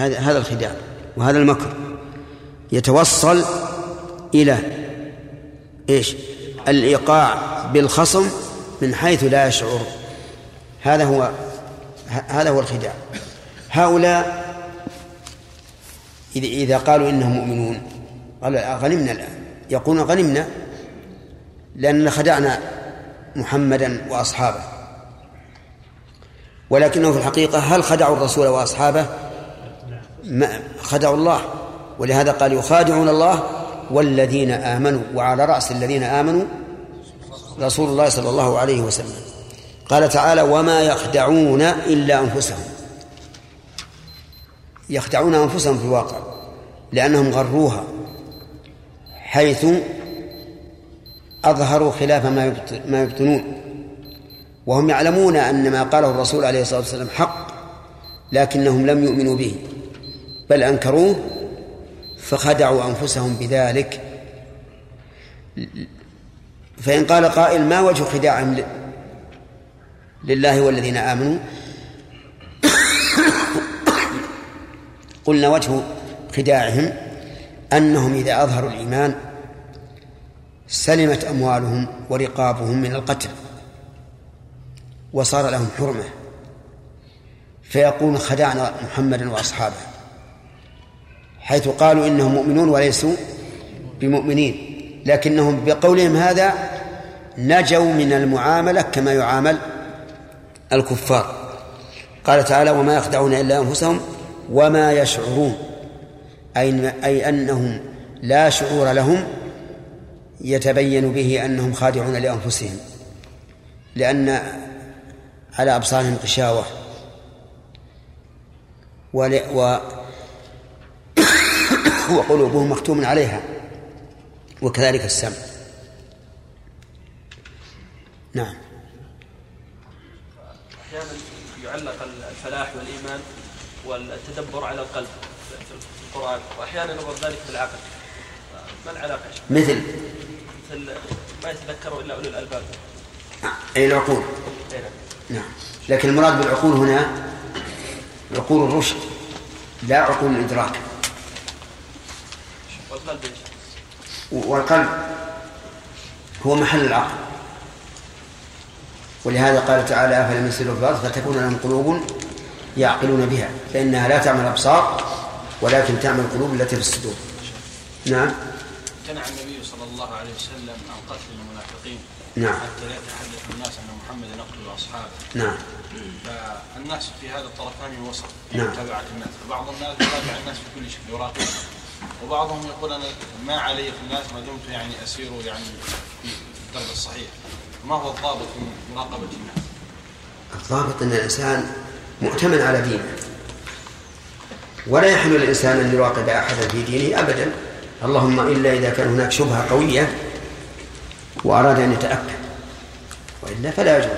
هذا هذا الخداع وهذا المكر. يتوصل إلى إيش؟ الإيقاع بالخصم من حيث لا يشعر. هذا هو هذا هو الخداع. هؤلاء إذا قالوا إنهم مؤمنون قال غنمنا الآن. يقولون غنمنا لأننا خدعنا محمدا وأصحابه. ولكنه في الحقيقة هل خدعوا الرسول وأصحابه؟ خدعوا الله ولهذا قال يخادعون الله والذين آمنوا وعلى رأس الذين آمنوا رسول الله صلى الله عليه وسلم. قال تعالى وما يخدعون إلا أنفسهم. يخدعون أنفسهم في الواقع لأنهم غروها حيث أظهروا خلاف ما يبطنون وهم يعلمون أن ما قاله الرسول عليه الصلاة والسلام حق لكنهم لم يؤمنوا به. بل أنكروه فخدعوا أنفسهم بذلك. فإن قال قائل ما وجه خداعهم لله والذين آمنوا؟ قلنا وجه خداعهم أنهم إذا أظهروا الإيمان سلمت أموالهم ورقابهم من القتل وصار لهم حرمة. فيقول خدعنا محمدا وأصحابه. حيث قالوا إنهم مؤمنون وليسوا بمؤمنين. لكنهم بقولهم هذا نجوا من المعاملة كما يعامل الكفار. قال تعالى وما يخدعون إلا أنفسهم وما يشعرون. أي, أي أنهم لا شعور لهم يتبين به أنهم خادعون لأنفسهم لأن على أبصارهم غشاوة. وقلوبهم مختوم عليها وكذلك السمع. نعم. أحيانا يعلق الفلاح والإيمان والتدبر على القلب في القرآن وأحيانا يظهر ذلك بالعقل ما العلاقة؟ مثل؟ مثل ما يتذكر إلا أولو الألباب. أي العقول. نعم. نعم. لكن المراد بالعقول هنا عقول الرشد لا عقول الإدراك. والقلب؟ والقلب هو محل العقل. ولهذا قال تعالى أفلم يسيروا في الأرض فتكون لهم قلوب يعقلون بها فإنها لا تعمل الأبصار ولكن تعمل القلوب التي في الصدور. نعم. امتنع النبي صلى الله عليه وسلم عن قتل المنافقين. نعم. حتى لا يتحدث الناس أن محمد يقتل أصحابه. نعم. فالناس في هذا الطرفان وسط نعم. متابعه الناس. فبعض الناس يتابع الناس في كل شيء يراقبهم. وبعضهم يقول أنا ما علي في الناس ما دمت يعني أسير يعني في الدرب الصحيح. ما هو الضابط في مراقبة الناس؟ الضابط أن الإنسان مؤتمن على دينه. ولا يحمل الإنسان أن يراقب أحدا في دينه أبدا. اللهم إلا إذا كان هناك شبهة قوية وأراد أن يتأكد. وإلا فلا يجوز.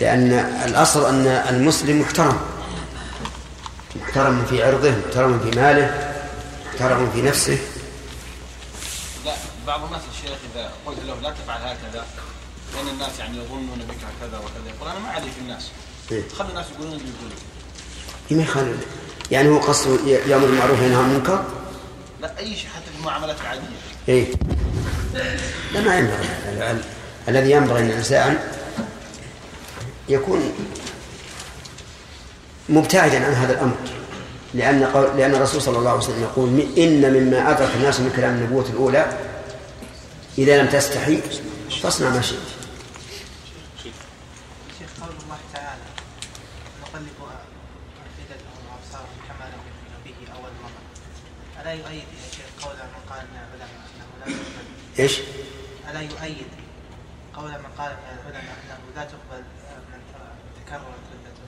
لأن الأصل أن المسلم محترم. محترم في عرضه محترم في ماله. محترم في نفسه. لا بعض الناس الشيخ إذا قلت له لا تفعل هكذا لأن الناس يعني يظنون بك كذا وكذا. يقول أنا ما علي في الناس. إيه. خلي الناس يقولون اللي يقولون. ما يخالف يعني هو قصده يأمر بالمعروف وينهى عن المنكر؟ لا أي شيء حتى في المعاملات العادية. إيه. لا ما ينبغي. ال- ال- الذي ينبغي أن الإنسان يكون مبتعدا عن هذا الأمر. لأن قول لأن الرسول صلى الله عليه وسلم يقول إن مما أدرك الناس من كلام النبوة الأولى إذا لم تستحي فاصنع ما شئت. شيخ قول الله تعالى نقلب أفئدتهم وأبصارهم كما لم يؤمنوا به أول مرة. ألا يؤيد يا شيخ قول من قال من العلماء أنه لا تقبل؟ إيش؟ ألا يؤيد قول من قال من العلماء أنه لا تقبل من تكررت ردته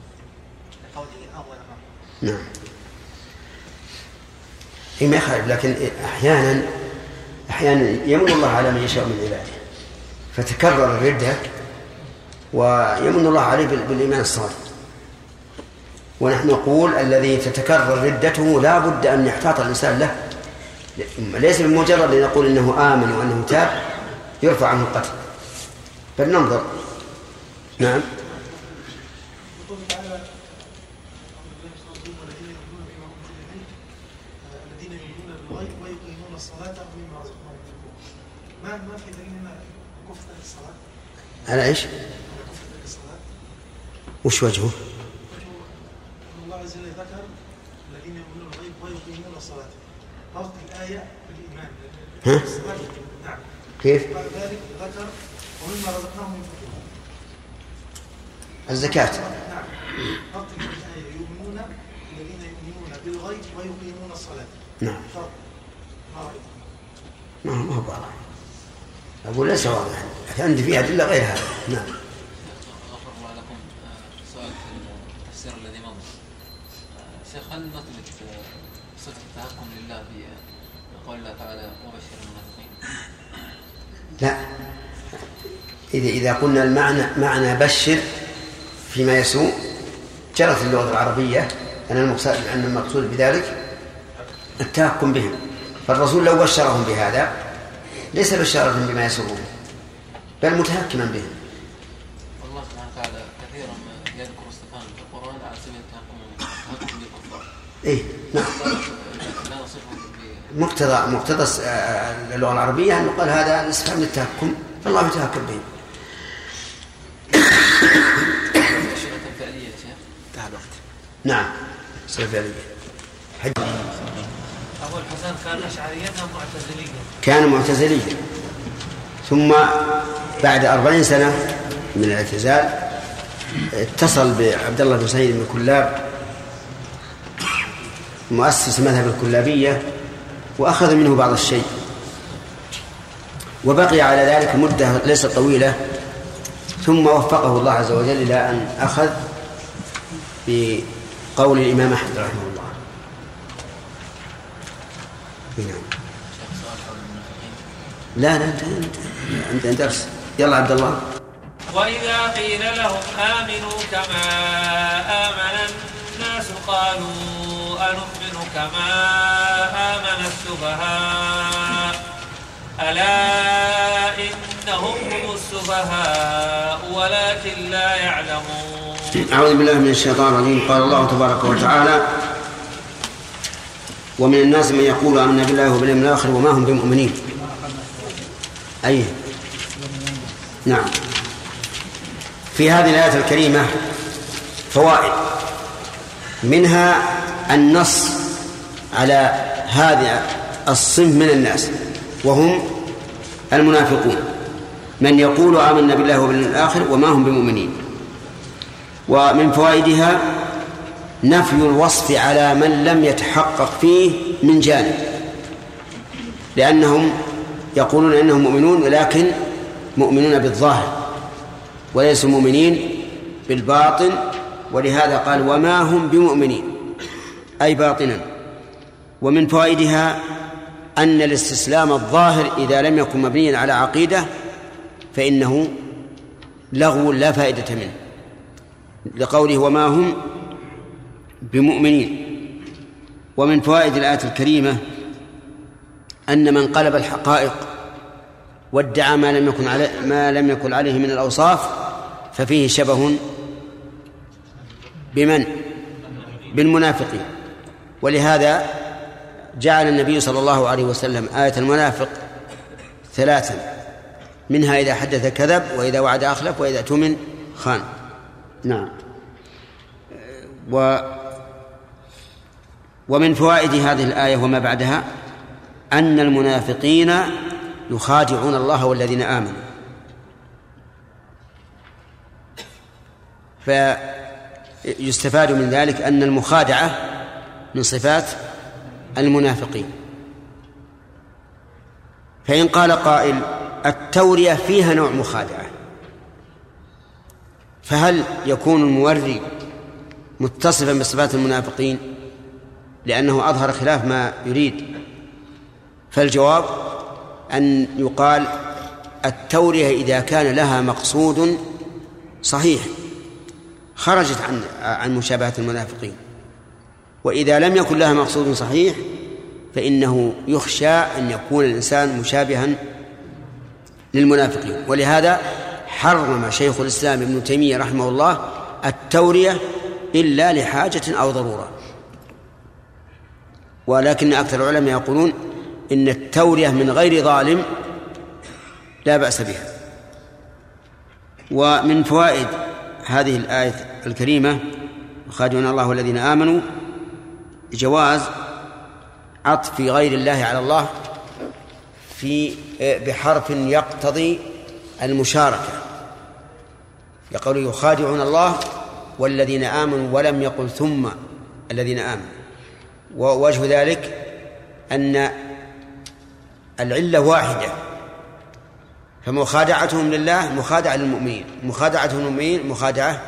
لقوله أول مرة؟ نعم. ما يخالف لكن أحيانا أحيانا يمن الله على من يشاء من عباده. فتكرر الردة ويمن الله عليه بال- بالإيمان الصادق. ونحن نقول الذي تتكرر ردته لا بد أن يحتاط الإنسان له. ليس بمجرد أن نقول إنه آمن وأنه تاب يرفع عنه القتل. بل ننظر. نعم الصلاة ومما رزقناهم ينفقون ما ما في دليل هنا كفر ترك الصلاة على إيش؟ وش وجهه؟ الله عز وجل ذكر الذين يؤمنون الغيب ويقيمون الصلاة ربط الآية بالإيمان ها؟ نعم كيف؟ بعد ذلك ذكر ومما رزقناهم ينفقون الزكاة نعم ربط الآية يؤمنون الذين يؤمنون بالغيب ويقيمون الصلاة نعم ما هو ما هو أقول ليس واضح. عندي فيها أدلة غير هذا نعم. غفر الله لكم؟ آه، سؤال في التفسير الذي مضى. آه، شيخ هل نثبت صفة التهكم لله بقول الله تعالى وبشر المنافقين؟ لا. إذا إذا قلنا المعنى معنى بشر فيما يسوء جرت اللغة العربية. أن المقصود أن المقصود بذلك التهكم بهم. فالرسول لو بشرهم بهذا ليس بشارهم بما يسرهم بل متهكما بهم والله سبحانه وتعالى كثيرا ما يذكر استفهام في القرآن على سبيل التهكم بالكفار إيه نعم. مقتضى مقتضى الس- آه، اللغة العربية أن يقال هذا الاستفهام للتهكم فالله يتهكم بهم أشياء فعلية يا شيخ. انتهى الوقت. نعم سلفية حج كان معتزليا. ثم بعد أربعين سنة من الاعتزال اتصل بعبد الله بن سعيد بن كلاب مؤسس مذهب الكلابية وأخذ منه بعض الشيء. وبقي على ذلك مدة ليست طويلة ثم وفقه الله عز وجل إلى أن أخذ بقول الإمام أحمد رحمه الله نعم شيخ سؤال حول المنافقين لا لا انت انت عند درس. يلا عبد الله. وإذا قيل لهم آمنوا كما آمن الناس قالوا أنؤمن كما آمن السفهاء. ألا إنهم هم السفهاء ولكن لا يعلمون. أعوذ بالله من الشيطان الرجيم. قال الله تبارك وتعالى ومن الناس من يقول آمنا بالله وباليوم الآخر وما هم بمؤمنين. أي. نعم. في هذه الآية الكريمة فوائد. منها النص على هذا الصنف من الناس وهم المنافقون. من يقول آمنا بالله وباليوم الآخر وما هم بمؤمنين. ومن فوائدها نفي الوصف على من لم يتحقق فيه من جانب لأنهم يقولون إنهم مؤمنون ولكن مؤمنون بالظاهر وليسوا مؤمنين بالباطن ولهذا قال وما هم بمؤمنين أي باطنا. ومن فوائدها أن الاستسلام الظاهر إذا لم يكن مبنيا على عقيدة فإنه لغو لا فائدة منه لقوله وما هم بمؤمنين. ومن فوائد الآية الكريمة أن من قلب الحقائق وادعى ما لم يكن عليه ما لم يكن عليه من الأوصاف ففيه شبه بمن؟ بالمنافقين. ولهذا جعل النبي صلى الله عليه وسلم آية المنافق ثلاثا. منها إذا حدث كذب وإذا وعد أخلف وإذا اؤتمن خان. نعم. و ومن فوائد هذه الآية وما بعدها أن المنافقين يخادعون الله والذين آمنوا. فيستفاد من ذلك أن المخادعة من صفات المنافقين. فإن قال قائل التورية فيها نوع مخادعة فهل يكون الموري متصفا بصفات المنافقين؟ لأنه أظهر خلاف ما يريد. فالجواب أن يقال التورية إذا كان لها مقصود صحيح. خرجت عن عن مشابهة المنافقين. وإذا لم يكن لها مقصود صحيح فإنه يخشى أن يكون الإنسان مشابها للمنافقين. ولهذا حرم شيخ الإسلام ابن تيمية رحمه الله التورية إلا لحاجة أو ضرورة. ولكن أكثر العلماء يقولون إن التورية من غير ظالم لا بأس بها. ومن فوائد هذه الآية الكريمة يخادعون الله والذين آمنوا جواز عطف غير الله على الله في بحرف يقتضي المشاركة. يقول يخادعون الله والذين آمنوا ولم يقل ثم الذين آمنوا. ووجه ذلك أن العلة واحدة فمخادعتهم لله مخادعة للمؤمنين مخادعتهم للمؤمنين مخادعة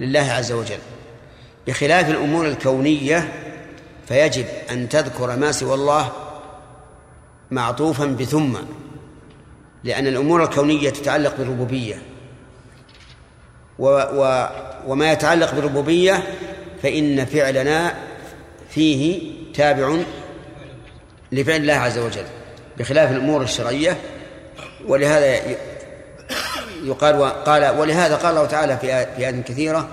لله عز وجل. بخلاف الأمور الكونية فيجب أن تذكر ما سوى الله معطوفا بثم لأن الأمور الكونية تتعلق بالربوبية. و و وما يتعلق بالربوبية فإن فعلنا فيه تابع لفعل الله عز وجل بخلاف الأمور الشرعية. ولهذا يقال قال ولهذا قال الله تعالى في آيات كثيرة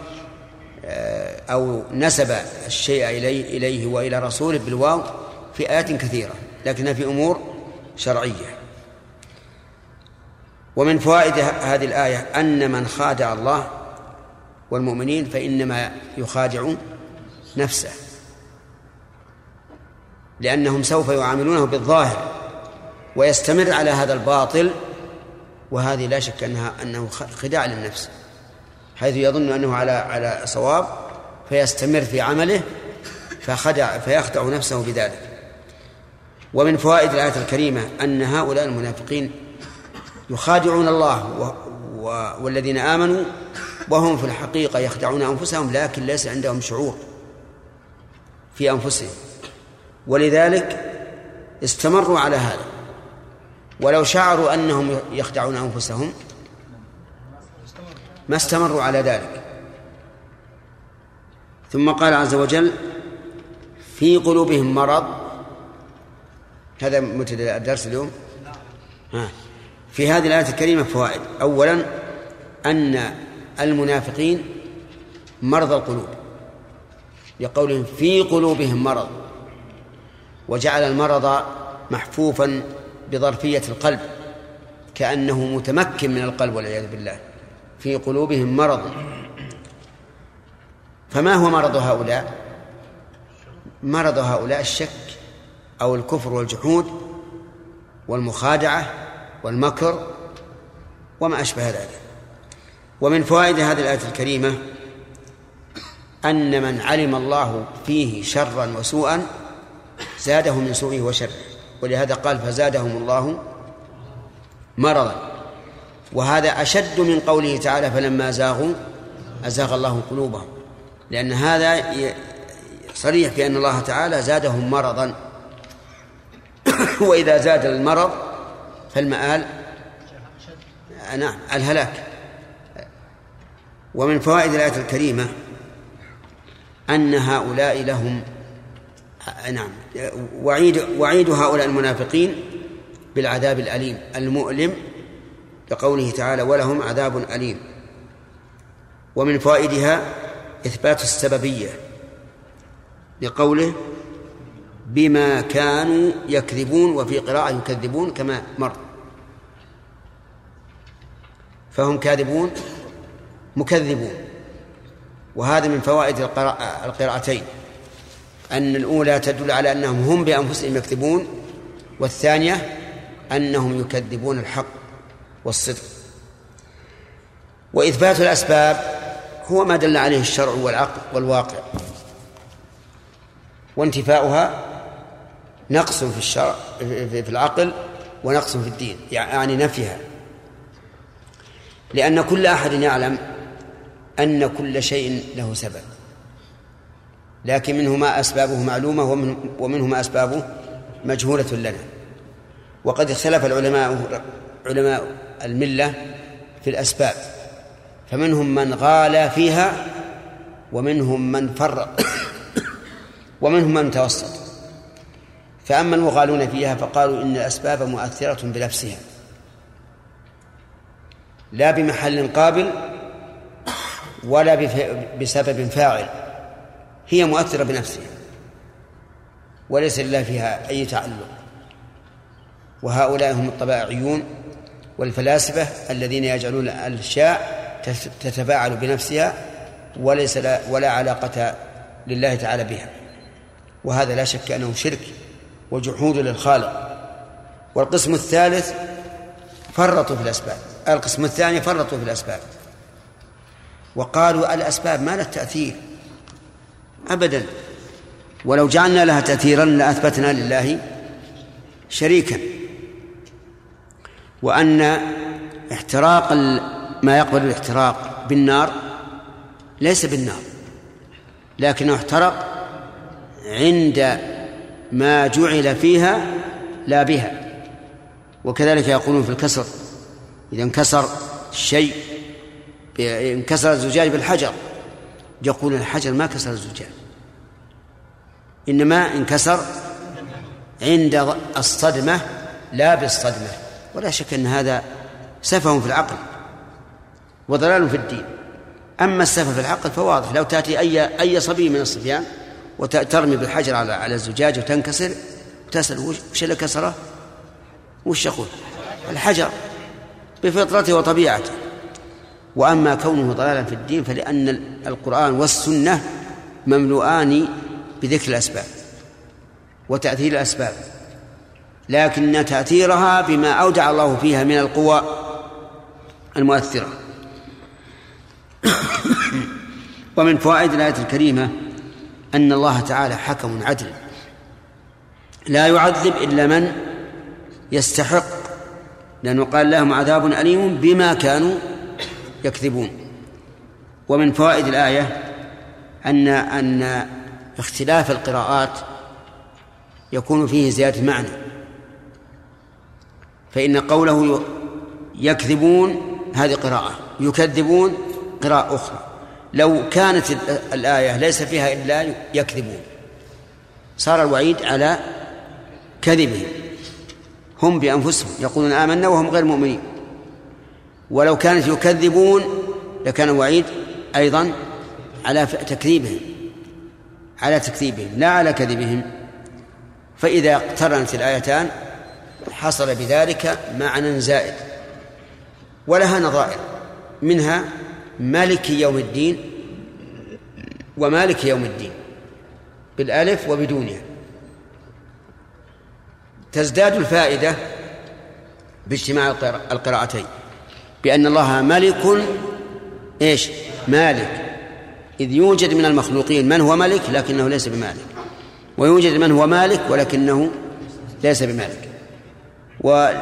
آه، أو نسب الشيء إليه إليه وإلى رسوله بالواو في آيات كثيرة لكنها في أمور شرعية. ومن فوائد هذه الآية أن من خادع الله والمؤمنين فإنما يخادع نفسه. لأنهم سوف يعاملونه بالظاهر ويستمر على هذا الباطل وهذه لا شك أنها أنه خداع للنفس حيث يظن أنه على على صواب فيستمر في عمله فخدع فيخدع نفسه بذلك. ومن فوائد الآية الكريمة أن هؤلاء المنافقين يخادعون الله و و والذين آمنوا وهم في الحقيقة يخدعون أنفسهم لكن ليس عندهم شعور في أنفسهم. ولذلك استمروا على هذا. ولو شعروا أنهم يخدعون أنفسهم ما استمروا على ذلك. ثم قال عز وجل في قلوبهم مرض. هذا مبتدا الدرس اليوم؟ ها. في هذه الآية الكريمة فوائد. أولا أن المنافقين مرضى القلوب. لقولهم في قلوبهم مرض. وجعل المرض محفوفا بظرفية القلب كأنه متمكن من القلب والعياذ بالله في قلوبهم مرض. فما هو مرض هؤلاء؟ مرض هؤلاء الشك أو الكفر والجحود والمخادعة والمكر وما أشبه ذلك. ومن فوائد هذه الآية الكريمة أن من علم الله فيه شرا وسوءا زاده من سوءه وشره. ولهذا قال فزادهم الله مرضا. وهذا أشد من قوله تعالى فلما زاغوا أزاغ الله قلوبهم. لأن هذا صريح في أن الله تعالى زادهم مرضا. وإذا زاد المرض فالمآل نعم الهلاك. ومن فوائد الآية الكريمة أن هؤلاء لهم نعم. وعيد وعيد هؤلاء المنافقين بالعذاب الأليم. المؤلم لقوله تعالى ولهم عذاب أليم. ومن فوائدها إثبات السببية لقوله بما كانوا يكذبون وفي قراءة يكذبون كما مر. فهم كاذبون مكذبون. وهذا من فوائد القراءتين. أن الأولى تدل على أنهم هم بأنفسهم يكذبون والثانية أنهم يكذبون الحق والصدق. وإثبات الأسباب هو ما دل عليه الشرع والعقل والواقع. وانتفاؤها نقص في الشرع في العقل ونقص في الدين يعني نفيها. لأن كل أحد يعلم أن كل شيء له سبب. لكن منه ما أسبابه معلومة ومنه ما أسبابه مجهولة لنا. وقد اختلف العلماء علماء الملة في الأسباب. فمنهم من غالى فيها ومنهم من فرق ومنهم من توسط. فأما المغالون فيها فقالوا إن الأسباب مؤثرة بنفسها. لا بمحل قابل ولا بسبب فاعل. هي مؤثرة بنفسها وليس لله فيها أي تعلق. وهؤلاء هم الطبائعيون والفلاسفة الذين يجعلون الأشياء تتفاعل بنفسها وليس لا ولا علاقة لله تعالى بها. وهذا لا شك أنه شرك وجحود للخالق. والقسم الثالث فرطوا في الأسباب. القسم الثاني فرطوا في الأسباب. وقالوا الأسباب ما لها تأثير. أبدا. ولو جعلنا لها تأثيرا لأثبتنا لله شريكا. وأن احتراق ما يقبل الاحتراق بالنار ليس بالنار. لكنه احترق عند ما جعل فيها لا بها. وكذلك يقولون في الكسر إذا انكسر الشيء انكسر الزجاج بالحجر. يقول الحجر ما كسر الزجاج إنما انكسر عند الصدمة لا بالصدمة ولا شك أن هذا سفه في العقل وضلال في الدين أما السفه في العقل فواضح لو تأتي أي أي صبي من الصبيان وترمي بالحجر على على الزجاج وتنكسر وتسأل وش اللي كسره؟ وش يقول؟ الحجر بفطرته وطبيعته وأما كونه ضلالا في الدين فلأن القرآن والسنة مملوءان بذكر الأسباب وتأثير الأسباب لكن تأثيرها بما أودع الله فيها من القوى المؤثرة. ومن فوائد الآية الكريمة أن الله تعالى حكم عدل لا يعذب إلا من يستحق. لأنه قال لهم عذاب أليم بما كانوا يكذبون. ومن فوائد الآية أن أن اختلاف القراءات يكون فيه زيادة معنى. فإن قوله يكذبون هذه قراءة يكذبون قراءة أخرى. لو كانت الآية ليس فيها إلا يكذبون صار الوعيد على كذبهم. هم بأنفسهم يقولون آمنا وهم غير مؤمنين. ولو كانت يكذبون لكان الوعيد أيضا على تكذيبهم على تكذيبهم لا على كذبهم. فإذا اقترنت الآيتان حصل بذلك معنى زائد ولها نظائر منها مالك يوم الدين ومالك يوم الدين بالألف وبدونها. تزداد الفائدة باجتماع القراءتين. بأن الله ملك إيش؟ مالك. إذ يوجد من المخلوقين من هو ملك لكنه ليس بمالك. ويوجد من هو مالك ولكنه ليس بمالك.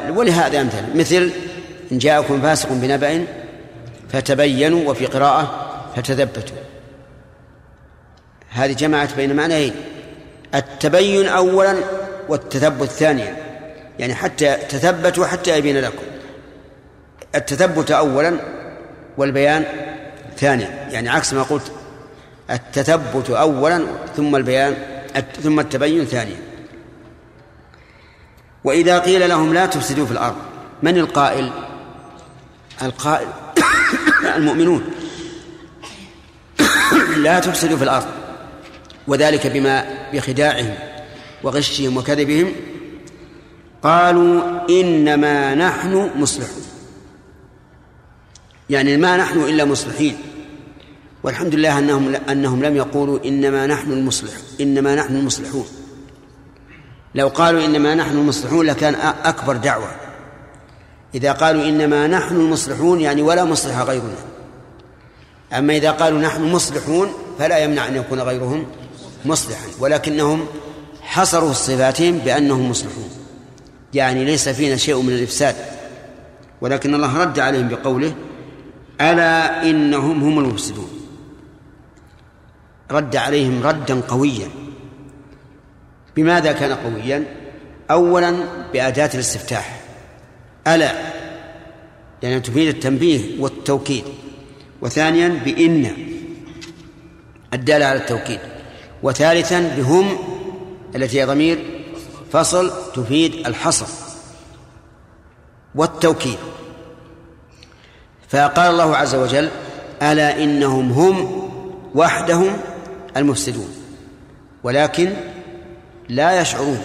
ولهذا أمثل. مثل إن جاءكم فاسق بنبأ فتبينوا وفي قراءة فتثبتوا. هذه جمعت بين معنيين. التبين أولا والتثبت ثانيا. يعني حتى تثبتوا حتى يبين لكم. التثبت أولا والبيان ثانيا. يعني عكس ما قلت التثبت أولا ثم البيان ثم التبين ثانيا. وإذا قيل لهم لا تفسدوا في الأرض من القائل؟ القائل المؤمنون. لا تفسدوا في الأرض وذلك بما بخداعهم وغشهم وكذبهم. قالوا إنما نحن مصلحون. يعني ما نحن إلا مصلحين. والحمد لله أنهم أنهم لم يقولوا إنما نحن المصلح إنما نحن المصلحون. لو قالوا إنما نحن المصلحون لكان أكبر دعوة. إذا قالوا إنما نحن المصلحون يعني ولا مصلح غيرنا. أما إذا قالوا نحن مصلحون فلا يمنع أن يكون غيرهم مصلحا. ولكنهم حصروا صفاتهم بأنهم مصلحون. يعني ليس فينا شيء من الإفساد. ولكن الله رد عليهم بقوله ألا إنهم هم المفسدون. رد عليهم ردا قويا. بماذا كان قويا؟ أولا بأداة الاستفتاح. ألا لأنها تفيد التنبيه والتوكيد. وثانيا بإن الدالة على التوكيد. وثالثا بهم التي هي ضمير فصل تفيد الحصر والتوكيد. فقال الله عز وجل ألا إنهم هم وحدهم المفسدون ولكن لا يشعرون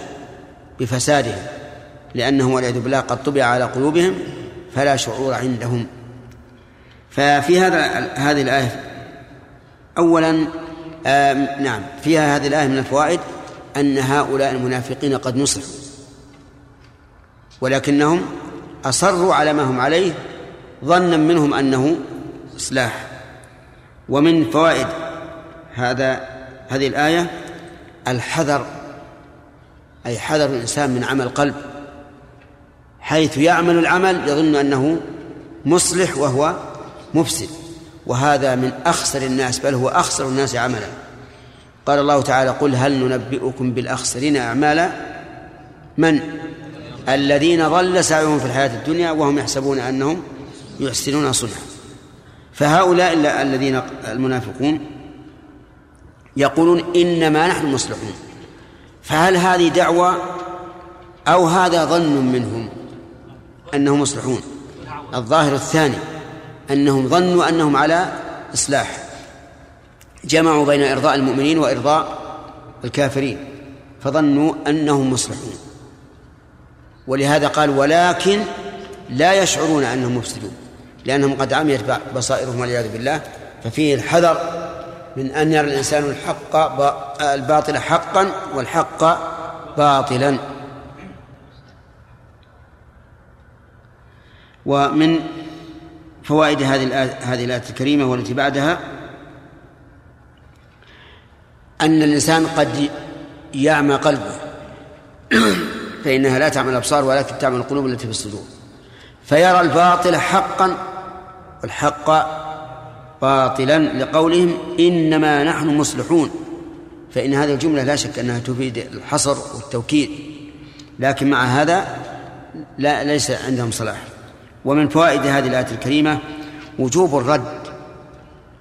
بفسادهم لأنهم والعياذ بالله قد طبع على قلوبهم فلا شعور عندهم. ففي هذا هذه الآية أولا نعم فيها هذه الآية من الفوائد أن هؤلاء المنافقين قد نصحوا ولكنهم أصروا على ما هم عليه ظنا منهم أنه إصلاح. ومن فوائد هذا هذه الآية الحذر أي حذر الإنسان من عمل قلب. حيث يعمل العمل يظن أنه مصلح وهو مفسد. وهذا من أخسر الناس بل هو أخسر الناس عملا. قال الله تعالى قل هل ننبئكم بالأخسرين أعمالا؟ من؟ الذين ضل سعيهم في الحياة الدنيا وهم يحسبون أنهم يحسنون صنعا. فهؤلاء الذين المنافقون يقولون إنما نحن مصلحون. فهل هذه دعوة أو هذا ظن منهم أنهم مصلحون؟ الظاهر الثاني أنهم ظنوا أنهم على إصلاح. جمعوا بين إرضاء المؤمنين وإرضاء الكافرين فظنوا أنهم مصلحون. ولهذا قال ولكن لا يشعرون أنهم مفسدون. لأنهم قد عميت بصائرهم والعياذ بالله ففيه الحذر من أن يرى الإنسان الحق الباطل حقا والحق باطلا. ومن فوائد هذه هذه الآية الكريمة والتي بعدها أن الإنسان قد يعمى قلبه فإنها لا تعمل الأبصار ولكن تعمل القلوب التي في الصدور فيرى الباطل حقا والحق باطلا لقولهم إنما نحن مصلحون. فإن هذه الجملة لا شك أنها تفيد الحصر والتوكيد لكن مع هذا لا ليس عندهم صلاح. ومن فوائد هذه الآية الكريمة وجوب الرد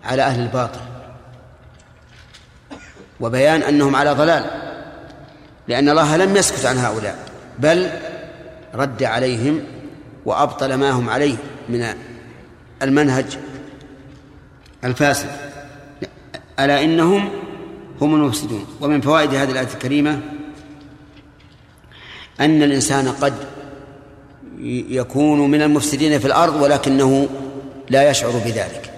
على أهل الباطل وبيان أنهم على ضلال لأن الله لم يسكت عن هؤلاء بل رد عليهم وأبطل ما هم عليه من المنهج الفاسد. ألا إنهم هم المفسدون. ومن فوائد هذه الآية الكريمة أن الإنسان قد يكون من المفسدين في الأرض ولكنه لا يشعر بذلك.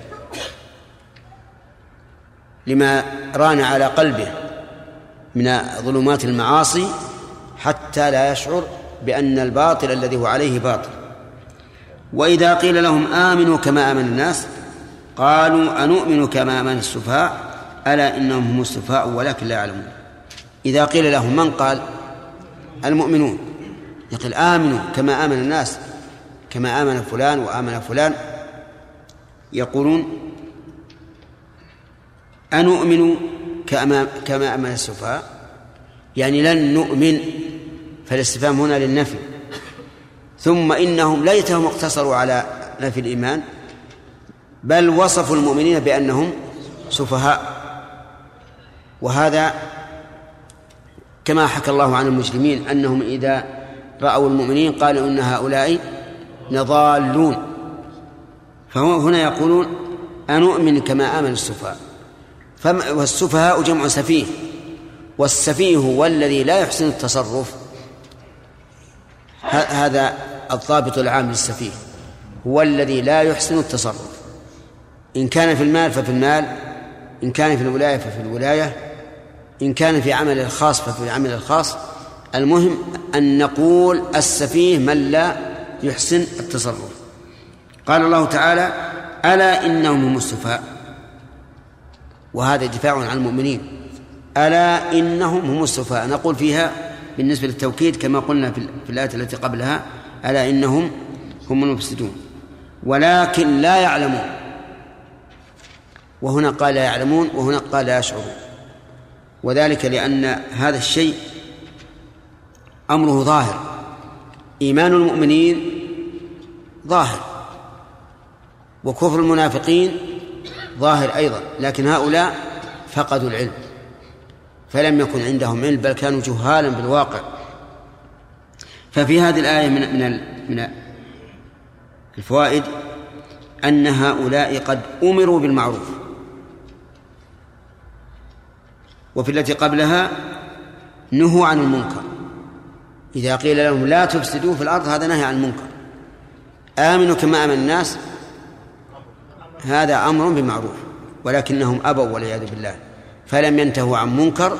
لما ران على قلبه من ظلمات المعاصي حتى لا يشعر بأن الباطل الذي هو عليه باطل. وإذا قيل لهم آمنوا كما آمن الناس قالوا أنؤمن كما آمن السفهاء ألا إنهم هم السفهاء ولكن لا يعلمون. إذا قيل لهم من قال؟ المؤمنون. يقول آمنوا كما آمن الناس كما آمن فلان وآمن فلان. يقولون أنؤمن كما كما آمن السفهاء يعني لن نؤمن فالاستفهام هنا للنفي. ثم إنهم ليتهم اقتصروا على نفي الإيمان بل وصفوا المؤمنين بأنهم سفهاء. وهذا كما حكى الله عن المجرمين أنهم إذا رأوا المؤمنين قالوا إن هؤلاء لضالون. فهنا يقولون أنؤمن كما آمن السفهاء. والسفهاء جمع سفيه والسفيه هو الذي لا يحسن التصرف. هذا الضابط العام للسفيه هو الذي لا يحسن التصرف. إن كان في المال ففي المال إن كان في الولاية ففي الولاية إن كان في عمل الخاص ففي العمل الخاص. المهم أن نقول السفيه من لا يحسن التصرف. قال الله تعالى ألا إنهم هم السفهاء؟ وهذا دفاع عن المؤمنين. ألا إنهم هم السفهاء؟ نقول فيها بالنسبة للتوكيد كما قلنا في الآية التي قبلها ألا إنهم هم المفسدون. ولكن لا يعلمون. وهنا قال لا يعلمون وهنا قال لا يشعرون. وذلك لأن هذا الشيء أمره ظاهر. إيمان المؤمنين ظاهر. وكفر المنافقين ظاهر أيضا. لكن هؤلاء فقدوا العلم. فلم يكن عندهم علم بل كانوا جهالا بالواقع. ففي هذه الآية من من من الفوائد أن هؤلاء قد أمروا بالمعروف. وفي التي قبلها نهوا عن المنكر. إذا قيل لهم لا تفسدوا في الأرض هذا نهي عن المنكر. آمنوا كما آمن الناس هذا أمر بمعروف. ولكنهم أبوا والعياذ بالله. فلم ينتهوا عن منكر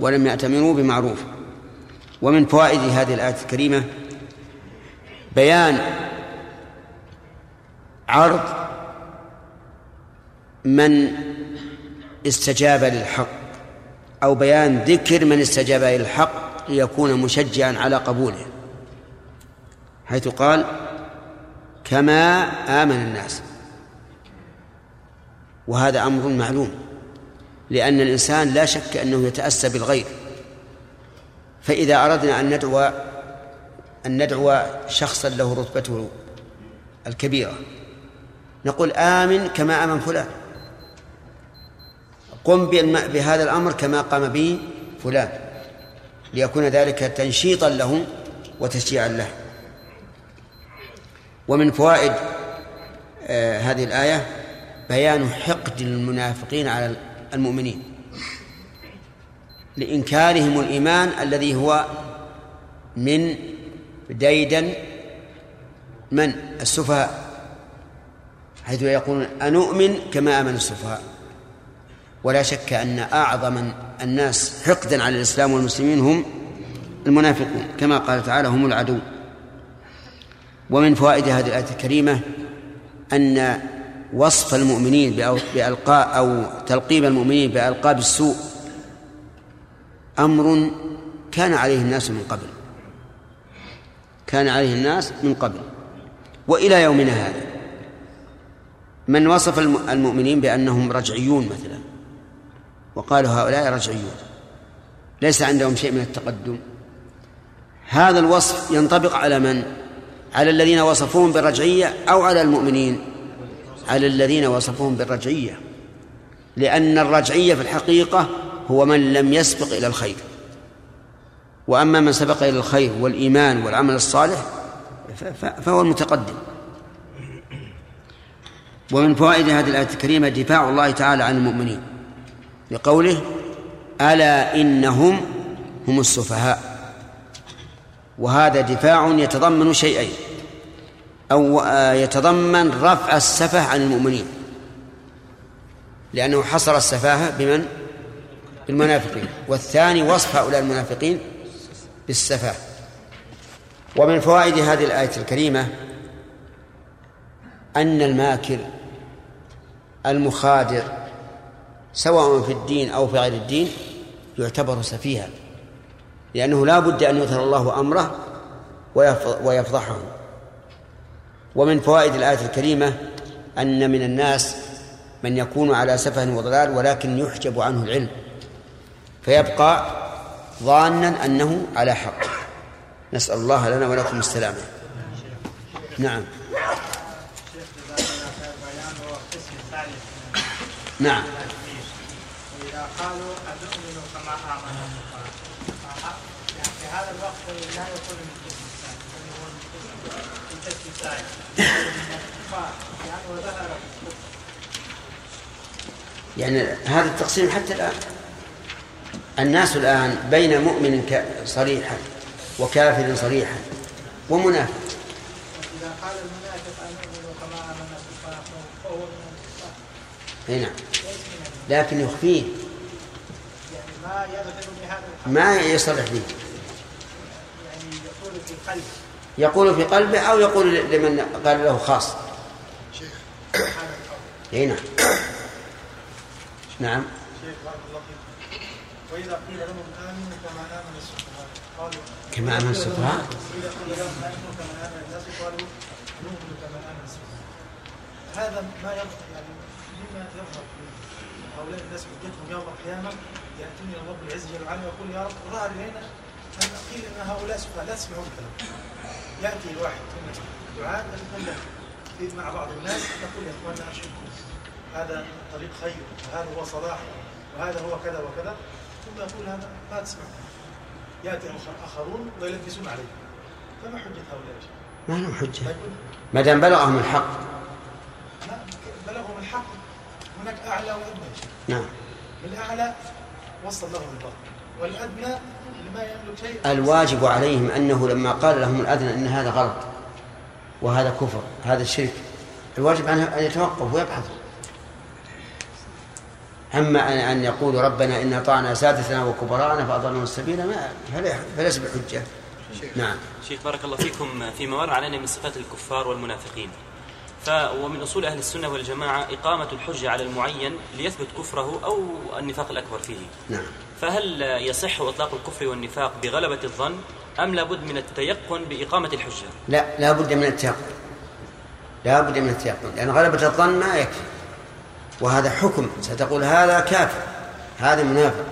ولم يأتمروا بمعروف. ومن فوائد هذه الآية الكريمة بيان عرض من استجاب للحق أو بيان ذكر من استجاب للحق ليكون مشجعا على قبوله حيث قال كما آمن الناس وهذا أمر معلوم لأن الإنسان لا شك أنه يتأسى بالغير فإذا أردنا أن ندعو أن ندعو شخصا له رتبته الكبيرة نقول آمن كما آمن فلان. قم بهذا الأمر كما قام به فلان ليكون ذلك تنشيطا له وتشجيعا له. ومن فوائد آه هذه الآية بيان حقد المنافقين على المؤمنين. لإنكارهم الإيمان الذي هو من ديدا من؟ السفهاء. حيث يقولون أنؤمن كما آمن السفهاء. ولا شك أن أعظم الناس حقدا على الإسلام والمسلمين هم المنافقون. كما قال تعالى هم العدو. ومن فوائد هذه الآية الكريمة أن وصف المؤمنين بألقاء أو تلقيب المؤمنين بألقاب السوء أمر كان عليه الناس من قبل. كان عليه الناس من قبل. وإلى يومنا هذا. من وصف المؤمنين بأنهم رجعيون مثلا. وقالوا هؤلاء رجعيون. ليس عندهم شيء من التقدم. هذا الوصف ينطبق على من؟ على الذين وصفوهم بالرجعية أو على المؤمنين؟ على الذين وصفوهم بالرجعية. لأن الرجعية في الحقيقة هو من لم يسبق إلى الخير. وأما من سبق إلى الخير والإيمان والعمل الصالح فهو المتقدم. ومن فوائد هذه الآية الكريمة دفاع الله تعالى عن المؤمنين بقوله ألا إنهم هم السفهاء. وهذا دفاع يتضمن شيئين. أو يتضمن رفع السفه عن المؤمنين. لأنه حصر السفاهة بمن؟ بالمنافقين. والثاني وصف هؤلاء المنافقين بالسفاه ومن فوائد هذه الآية الكريمة أن الماكر المخادر سواء في الدين أو في غير الدين يعتبر سفيها لأنه لا بد أن يظهر الله أمره ويفضحه. ومن فوائد الآية الكريمة أن من الناس من يكون على سفه وضلال ولكن يحجب عنه العلم. فيبقى ظانا أنه على حق. نسأل الله لنا ولكم السلامة. نعم. نعم. وإذا قالوا كما في هذا الوقت لا يكون من يعني هذا التقسيم حتى الآن. الناس الآن بين مؤمن صريحا وكافر صريحا ومنافق. إذا قال المنافق أنؤمن كما آمن الكفار فهو من الكفار نعم. لكن يخفيه. يعني ما ما يصرح به. يعني يقول في قلبه يقول في قلبه أو يقول لمن قال له خاص. أي نعم. نعم. شيخ بارك الله فيك وإذا قيل لهم آمنوا كما آمن السفهاء. قالوا كما آمن السفهاء؟ وإذا قيل لهم آمنوا كما آمن الناس قالوا نؤمن كما آمن السفهاء. هذا ما يظهر يعني مما يظهر في هؤلاء الناس حجتهم يوم القيامة. ياتون إلى رب العزة جل وعلا ويقول يا رب ظهر الينا أن قيل أن هؤلاء سفهاء لا تسمعون الكلام يأتي الواحد من الدعاء يقول مع بعض الناس. يقول يا إخواننا اشهدكم هذا طريق خير وهذا هو صلاح وهذا هو كذا وكذا. ثم يقول هذا ما تسمع يأتي آخرون ويلبسون عليه فما حجة هؤلاء يا شيخ؟ ما لهم حجة. فيقول ما دام بلغهم الحق. لا بلغهم الحق. هناك أعلى وأدنى يا شيخ. نعم. بالاعلى وصل لهم الباطل ما يملك شيء. الواجب عليهم أنه لما قال لهم الأذن أن هذا غلط وهذا كفر هذا الشرك الواجب عنه أن يتوقف ويبحث. أما أن- يقولوا ربنا إن أطعنا سادتنا وكبراءنا فأضلنا السبيل ما فليس بحجة. نعم. شيخ بارك الله فيكم فيما مر علينا من صفات الكفار والمنافقين. ف ومن أصول أهل السنة والجماعة إقامة الحجة على المعين ليثبت كفره أو النفاق الأكبر فيه. نعم. فهل يصح إطلاق الكفر والنفاق بغلبة الظن أم لابد من التيقن بإقامة الحجة؟ لا لا بد من التيقن. لا بد من التيقن لأن غلبة الظن ما يكفي. وهذا حكم. ستقول هذا كافر هذا منافق.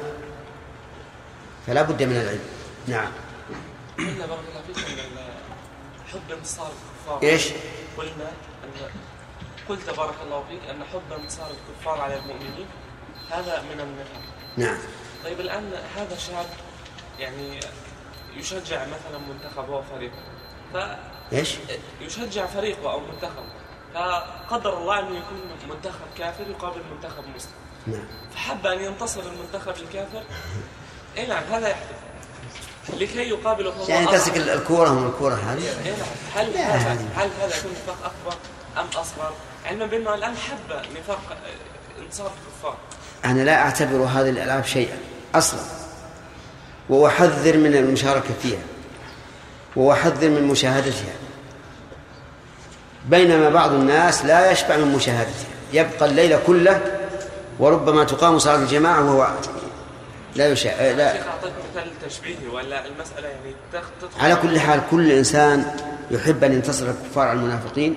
فلا بد من العلم. نعم. قلنا بارك الله فيكم حب انتصار الكفار إيش؟ قلنا أن قلت بارك الله فيك أن حب انتصار الكفار على المؤمنين. هذا من النفاق نعم. طيب الآن هذا شاب يعني يشجع مثلا منتخبه وفريقه ف إيش؟ يشجع فريقه أو منتخبه فقدر الله انه يكون منتخب كافر يقابل منتخب مسلم. نعم. فحب أن ينتصر المنتخب الكافر. اي نعم هذا يحدث. لكي يقابله فهو يعني. تمسك الكورة من الكورة هذه؟ إيه نعم. هل هذا هل هذا يكون نفاق أكبر أم أصغر؟ علما بأنه الآن حب نفاق آه، انتصار الكفار. أنا لا أعتبر هذه الألعاب شيئا أصلا. وأحذر من المشاركة فيها. وأحذر من مشاهدتها. بينما بعض الناس لا يشبع من مشاهدتها يبقى الليل كله وربما تقام صلاة الجماعة وهو لا يشاهد لا. شيخ اعطيك مثال تشبيهي ولا المسألة يعني تدخل على كل حال كل إنسان يحب أن ينتصر الكفار على المنافقين.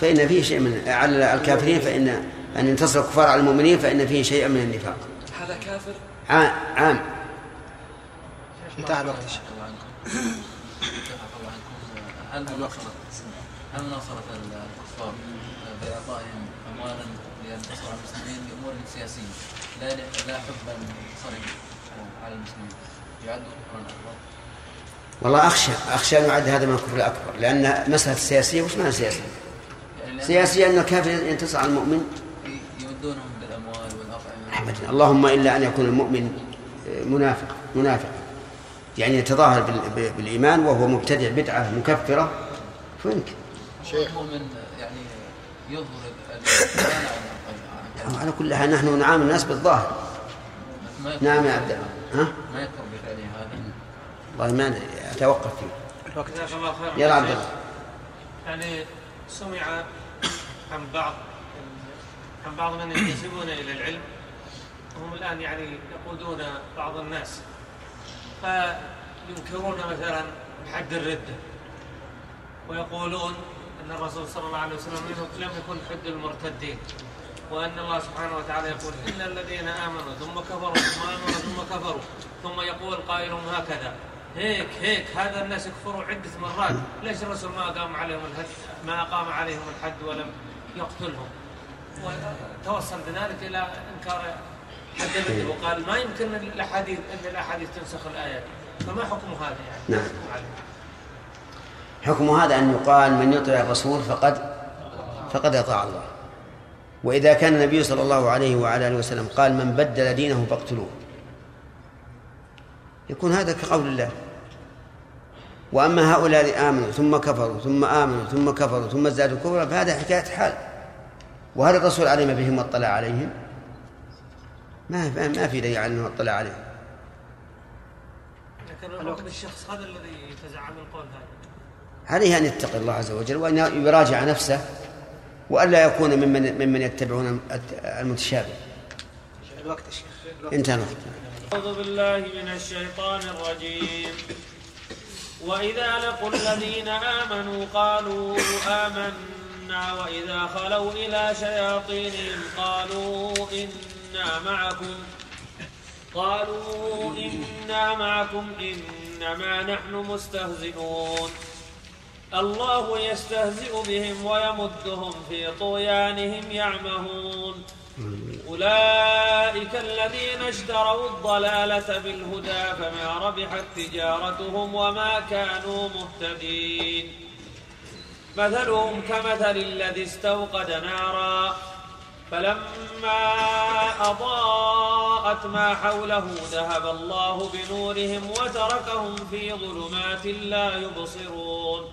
فإن فيه شيء من على الكافرين فإن أن ينتصر الكفار على المؤمنين فإن فيه شيئا من النفاق. هذا كافر؟ عام, عام. انتهى الوقت يا شيخ الله. عنكم اتفق الله عنكم هل نصرت هل نصرت الكفار بإعطائهم اموالا لينتصروا على المسلمين بأمور سياسية؟ لا لا حبا صريح على المسلمين. يعد كفرا أكبر. والله أخشى أخشى أن يعد هذا من الكفر الأكبر لأن مسألة سياسية وش معنى سياسية؟ يعني لأن سياسية أن الكافر ينتصر على المؤمن. يمدونهم بالأموال والأطعمة. أبدا اللهم إلا أن يكون المؤمن منافق منافق. يعني يتظاهر بال- ب- بالإيمان وهو مبتدع بدعة مكفرة. فيمكن المؤمن يعني يظهر على كل حال نحن نعامل الناس بالظاهر. نعم يا عبد الله ها؟ ما يكفر بفعله هذا. والله ما أتوقف فيه. جزاك الله خيرا. يلا عبد الله يعني سمع عن بعض عن بعض من ينتسبون إلى العلم. هم الآن يعني يقودون بعض الناس. فينكرون مثلا حد الرده ويقولون أن الرسول صلى الله عليه وسلم لم يكن حد المرتدين وأن الله سبحانه وتعالى يقول ان الذين آمنوا ثم كفروا ثم آمنوا ثم كفروا ثم يقول قائلهم هكذا. هيك هيك هذا الناس يكفروا عدة مرات. ليش الرسول ما أقام عليهم الحد ما أقام عليهم الحد ولم يقتلهم. وتوصل بذلك إلى إنكار حد الرده وقال ما يمكن الاحاديث إن الأحاديث تنسخ الايات فما حكم هذا يعني؟ نعم. حكم هذا أن يقال من يطع الرسول فقد فقد أطاع الله. وإذا كان النبي صلى الله عليه وعلى آله وسلم قال من بدل دينه فاقتلوه. يكون هذا كقول الله. وأما هؤلاء آمنوا ثم كفروا ثم آمنوا ثم كفروا ثم ازدادوا كفرا فهذا حكاية حال. وهل الرسول علم بهم واطلع عليهم؟ ما ما في دليل على أنه اطلع عليهم. لكن الشخص هذا الذي يتزعم القول هذا. عليه أن يتقي الله عز وجل وأن يراجع نفسه وألا يكون ممن ممن يتبعون المتشابه. الوقت يا شيخ انتهى الوقت. أعوذ بالله من الشيطان الرجيم. وإذا لقوا الذين آمنوا قالوا آمنا. وإذا خلوا إلى شياطينهم قالوا إنا معكم. قالوا إنا معكم إنما نحن مستهزئون. الله يستهزئ بهم ويمدهم في طغيانهم يعمهون. أولئك الذين اشتروا الضلالة بالهدى فما ربحت تجارتهم وما كانوا مهتدين. مثلهم كمثل الذي استوقد نارا فلما أضاءت ما حوله ذهب الله بنورهم وتركهم في ظلمات لا يبصرون.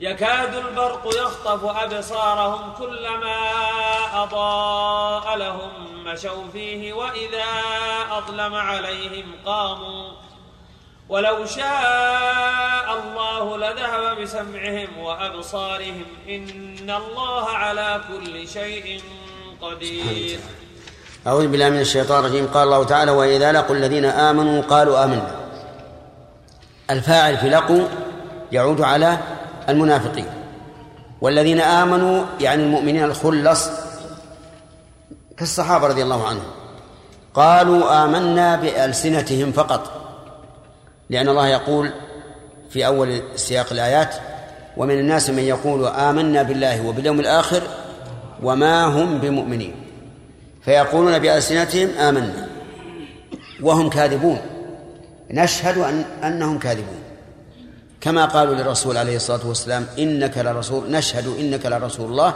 يكاد البرق يخطف أبصارهم كلما أضاء لهم مشوا فيه وإذا أظلم عليهم قاموا. ولو شاء الله لذهب بسمعهم وأبصارهم. إن الله على كل شيء قدير. أعوذ بالله من الشيطان الرجيم. قال الله تعالى وإذا لقوا الذين آمنوا قالوا آمنا. الفاعل في لقوا يعود على المنافقين. والذين آمنوا يعني المؤمنين الخلص كالصحابة رضي الله عنهم. قالوا آمنا بألسنتهم فقط لأن الله يقول في أول سياق الآيات ومن الناس من يقول آمنا بالله وباليوم الآخر وما هم بمؤمنين فيقولون بألسنتهم آمنا وهم كاذبون. نشهد أن أنهم كاذبون. كما قالوا للرسول عليه الصلاة والسلام إنك لرسول نشهد إنك لرسول الله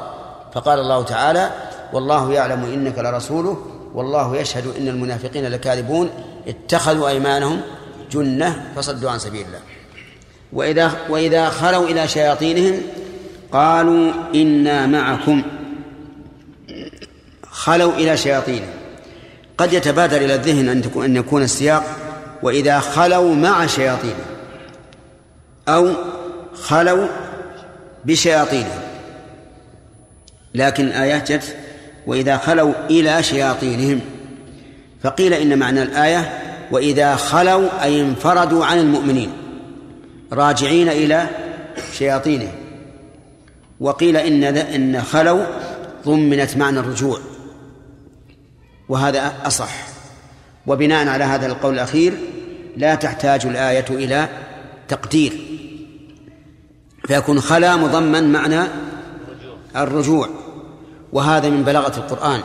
فقال الله تعالى والله يعلم إنك لرسوله والله يشهد إن المنافقين لكاذبون اتخذوا أيمانهم جنة فصدوا عن سبيل الله. وإذا وإذا خلوا إلى شياطينهم قالوا إنا معكم. خلوا إلى شياطينهم. قد يتبادر إلى الذهن أن أن يكون السياق. وإذا خلوا مع شياطينهم أو خلوا بشياطينهم لكن الآيات جت وإذا خلوا إلى شياطينهم فقيل إن معنى الآية وإذا خلوا أي انفردوا عن المؤمنين راجعين إلى شياطينهم. وقيل إن إن خلوا ضمنت معنى الرجوع وهذا أصح. وبناء على هذا القول الأخير لا تحتاج الآية إلى تقدير. فيكون خلا مضمن معنى الرجوع. وهذا من بلاغة القرآن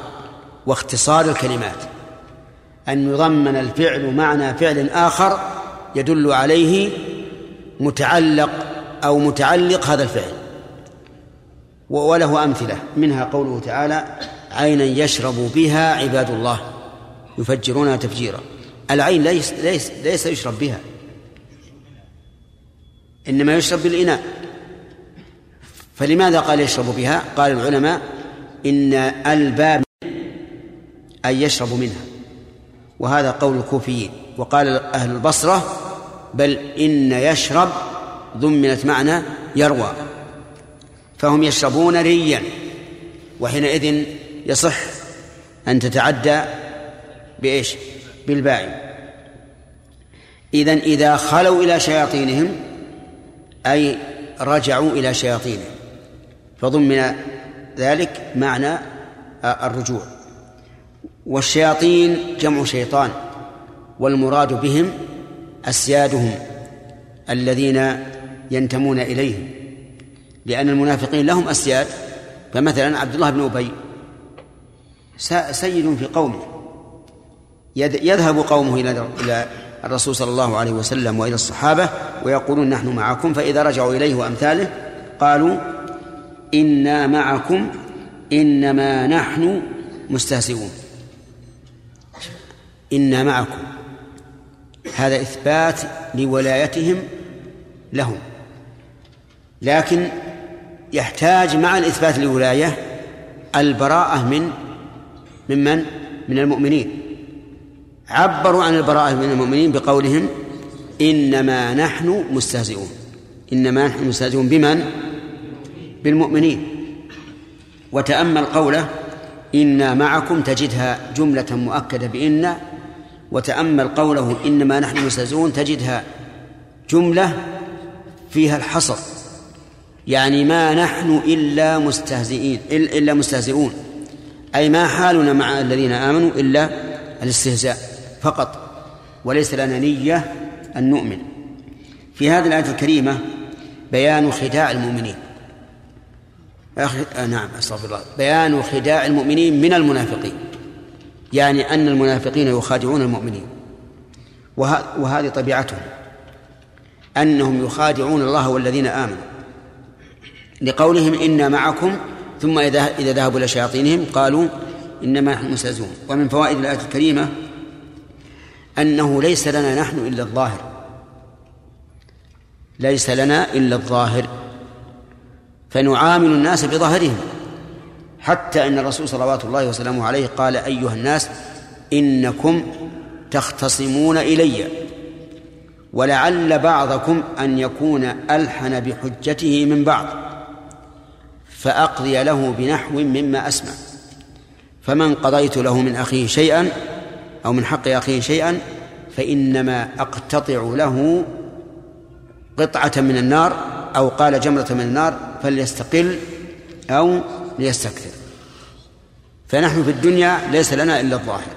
واختصار الكلمات. أن يضمن الفعل معنى فعل آخر يدل عليه متعلق أو متعلق هذا الفعل. وله أمثلة. منها قوله تعالى عينا يشرب بها عباد الله. يفجرونها تفجيرا. العين ليس ليس ليس يشرب بها. إنما يشرب بالإناء. فلماذا قال يشرب بها؟ قال العلماء إن الباب أن يشرب منها وهذا قول الكوفيين. وقال أهل البصرة بل إن يشرب ضمنت معنى يروى فهم يشربون ريا وحينئذ يصح أن تتعدى بإيش؟ بالباء إذن إذا خلوا إلى شياطينهم أي رجعوا إلى شياطينهم. فضمن ذلك معنى الرجوع. والشياطين جمع شيطان والمراد بهم أسيادهم الذين ينتمون إليهم. لأن المنافقين لهم أسياد فمثلا عبد الله بن أبي سيد في قومه يذهب قومه إلى إلى الرسول صلى الله عليه وسلم وإلى الصحابة ويقولون نحن معكم فإذا رجعوا إليه وأمثاله قالوا إنا معكم إنما نحن مستهزئون. إنا معكم. هذا إثبات لولايتهم لهم. لكن يحتاج مع الإثبات للولاية البراءة من ممن من المؤمنين. عبروا عن البراءة من المؤمنين بقولهم إنما نحن مستهزئون. إنما نحن مستهزئون بمن؟ بالمؤمنين. وتأمل قوله إنا معكم تجدها جملة مؤكدة بإن وتأمل قوله إنما نحن مستهزئون تجدها جملة فيها الحصر. يعني ما نحن إلا مستهزئين إلا مستهزئون. أي ما حالنا مع الذين آمنوا إلا الاستهزاء فقط وليس لنا نية أن نؤمن. في هذه الآية الكريمة بيان خداع المؤمنين. آه نعم أستغفر الله. بيان خداع المؤمنين من المنافقين. يعني أن المنافقين يخادعون المؤمنين. وه... وهذه طبيعتهم. أنهم يخادعون الله والذين آمنوا. لقولهم إنا معكم ثم إذا إذا ذهبوا إلى شياطينهم قالوا إنما نحن مستهزئون. ومن فوائد الآية الكريمة أنه ليس لنا نحن إلا الظاهر. ليس لنا إلا الظاهر. فنعامل الناس بظاهرهم حتى أن الرسول صلوات الله وسلامه عليه قال أيها الناس إنكم تختصمون إلي. ولعل بعضكم أن يكون ألحن بحجته من بعض فأقضي له بنحو مما أسمع. فمن قضيت له من أخيه شيئا أو من حق أخيه شيئا فإنما أقتطع له قطعة من النار أو قال جمرة من النار فليستقل أو ليستكثر. فنحن في الدنيا ليس لنا إلا الظاهر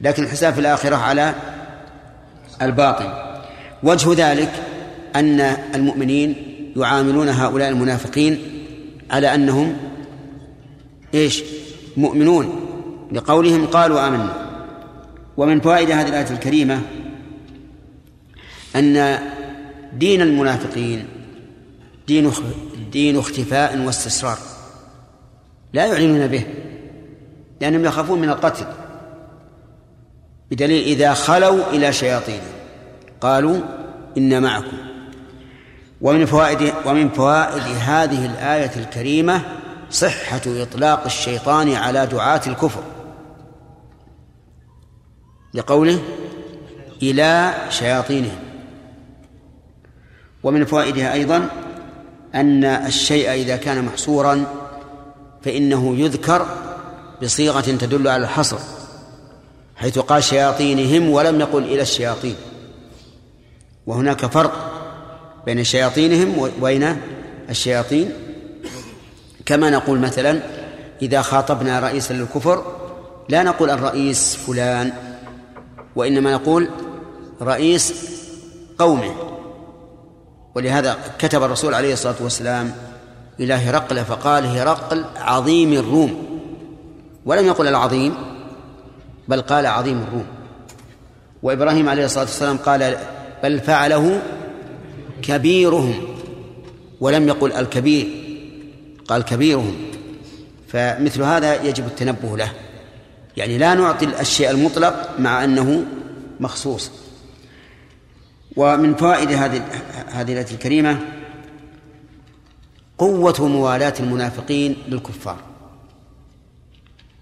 لكن الحساب في الآخرة على الباطن. وجه ذلك أن المؤمنين يعاملون هؤلاء المنافقين على أنهم إيش؟ مؤمنون. لقولهم قالوا آمنا. ومن فوائد هذه الآية الكريمة أن دين المنافقين دين دين اختفاء واستسرار. لا يعلنون به لأنهم يخافون من القتل بدليل إذا خلوا إلى شياطين قالوا إن معكم. ومن فوائد ومن فوائد هذه الآية الكريمة صحة إطلاق الشيطان على دعاة الكفر. لقوله إلى شياطينهم. ومن فوائدها أيضا أن الشيء إذا كان محصورا فإنه يذكر بصيغة تدل على الحصر حيث قال شياطينهم ولم يقل إلى الشياطين. وهناك فرق بين شياطينهم وبين الشياطين. كما نقول مثلا إذا خاطبنا رئيسا للكفر لا نقول الرئيس فلان وإنما نقول رئيس قومه. ولهذا كتب الرسول عليه الصلاة والسلام إلى هرقل فقال هرقل عظيم الروم. ولم يقل العظيم بل قال عظيم الروم. وإبراهيم عليه الصلاة والسلام قال بل فعله كبيرهم ولم يقل الكبير قال كبيرهم. فمثل هذا يجب التنبه له. يعني لا نعطي الشيء المطلق مع أنه مخصوص. ومن فوائد هذه هذه الآية الكريمة قوة موالاة المنافقين للكفار.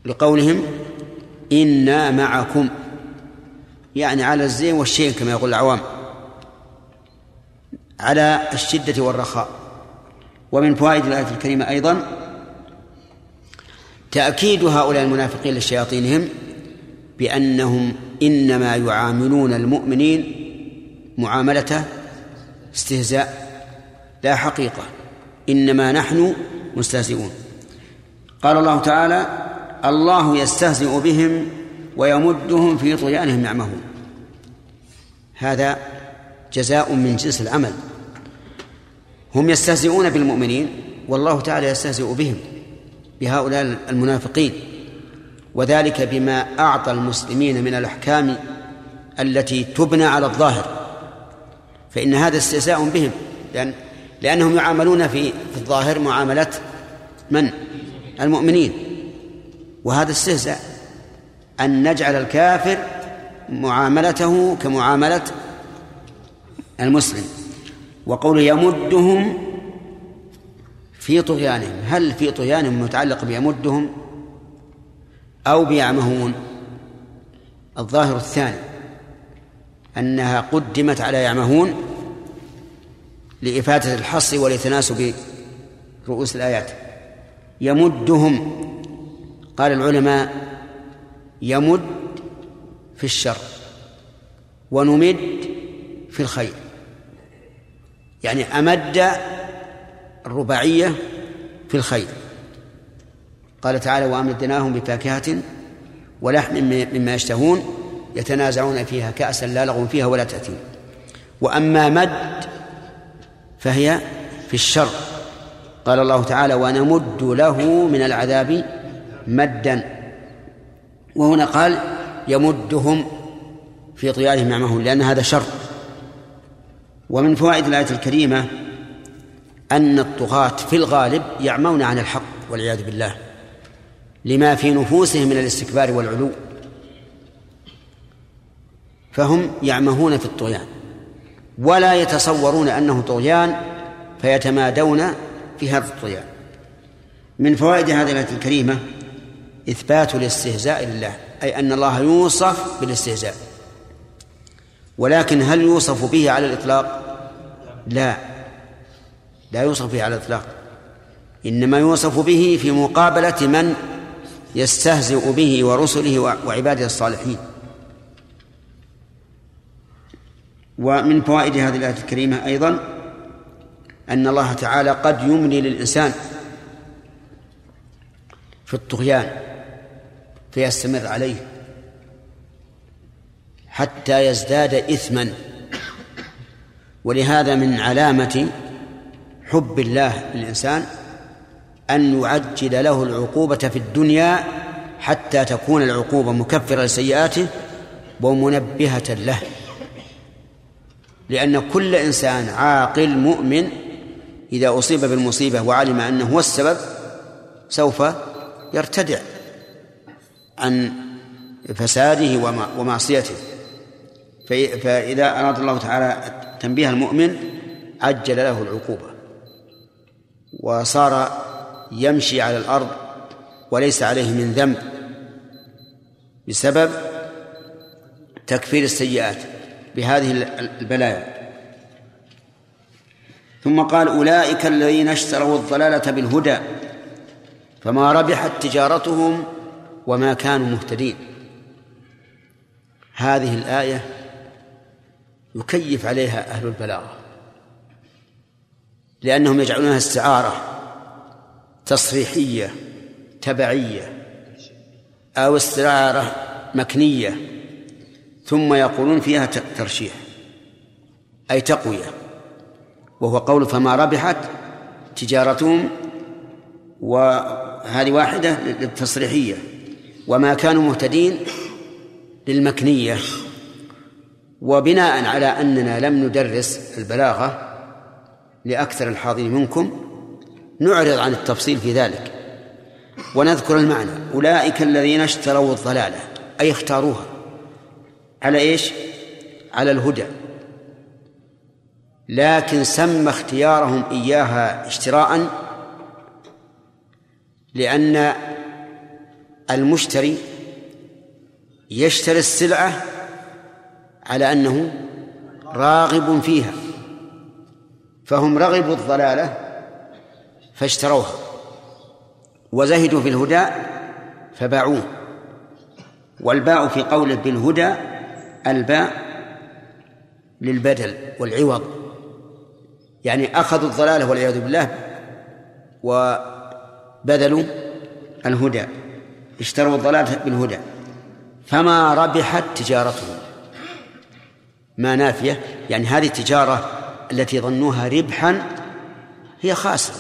لقولهم إنا معكم. يعني على الزين والشين كما يقول العوام. على الشدة والرخاء. ومن فوائد الآية الكريمة أيضا تأكيد هؤلاء المنافقين لشياطينهم بأنهم إنما يعاملون المؤمنين معاملة استهزاء. لا حقيقة إنما نحن مستهزئون. قال الله تعالى الله يستهزئ بهم ويمدهم في طغيانهم يعمهون هذا جزاء من جنس العمل. هم يستهزئون بالمؤمنين والله تعالى يستهزئ بهم بهؤلاء المنافقين. وذلك بما أعطى المسلمين من الأحكام التي تبنى على الظاهر. فإن هذا استهزاء بهم. لأن لأنهم يعاملون في في الظاهر معاملة من؟ المؤمنين. وهذا استهزاء. أن نجعل الكافر معاملته كمعاملة المسلم. وقوله يمدهم في طغيانهم. هل في طغيانهم متعلق بيمدهم أو بيعمهون؟ الظاهر الثاني. أنها قدمت على يعمهون لإفادة الحصر ولتناسب رؤوس الآيات. يمدهم قال العلماء يمد في الشر ونمد في الخير. يعني أمد الرباعية في الخير. قال تعالى وأمدناهم بفاكهة ولحم مما يشتهون يتنازعون فيها كأسا لا لغو فيها ولا تأثيم. وأما مد فهي في الشر. قال الله تعالى ونمد له من العذاب مدا. وهنا قال يمدهم في طغيانهم معهم لأن هذا شر. ومن فوائد الآية الكريمة أن الطغاة في الغالب يعمون عن الحق والعياذ بالله لما في نفوسهم من الاستكبار والعلو. فهم يعمهون في الطغيان ولا يتصورون أنه طغيان فيتمادون في هذا الطغيان. من فوائد هذه الآية الكريمة إثبات الاستهزاء لله أي أن الله يوصف بالاستهزاء ولكن هل يوصف به على الإطلاق؟ لا لا يوصف به على الإطلاق. إنما يوصف به في مقابلة من يستهزئ به ورسله وعباده الصالحين. ومن فوائد هذه الآية الكريمة أيضا أن الله تعالى قد يملي للإنسان في الطغيان فيستمر عليه حتى يزداد إثما. ولهذا من علامة حب الله للإنسان أن يعجل له العقوبة في الدنيا حتى تكون العقوبة مكفرة لسيئاته ومنبهة له. لأن كل إنسان عاقل مؤمن إذا أصيب بالمصيبة وعلم أنه هو السبب سوف يرتدع عن فساده ومعصيته. فإذا أراد الله تعالى تنبيه المؤمن عجل له العقوبة. وصار يمشي على الأرض وليس عليه من ذنب بسبب تكفير السيئات. بهذه البلايا. ثم قال أولئك الذين اشتروا الضلالة بالهدى فما ربحت تجارتهم وما كانوا مهتدين. هذه الآية يكيف عليها أهل البلاغة لأنهم يجعلونها استعارة تصريحية تبعية أو استعارة مكنية. ثم يقولون فيها ترشيح أي تقوية وهو قول فما ربحت تجارتهم وهذه واحدة للتصريحية وما كانوا مهتدين للمكنية وبناء على أننا لم ندرس البلاغة لأكثر الحاضرين منكم نعرض عن التفصيل في ذلك ونذكر المعنى أولئك الذين اشتروا الضلالة أي اختاروها. على إيش؟ على الهدى. لكن سمى اختيارهم إياها اشتراء لأن المشتري يشتري السلعة على أنه راغب فيها. فهم رغبوا الضلالة فاشتروها. وزهدوا في الهدى فباعوه. والباء في قوله بالهدى الباء للبدل والعوض. يعني أخذوا الضلالة والعياذ بالله وبذلوا الهدى. اشتروا الضلالة بالهدى. فما ربحت تجارتهم. ما نافية. يعني هذه التجارة التي ظنوها ربحا هي خاسرة.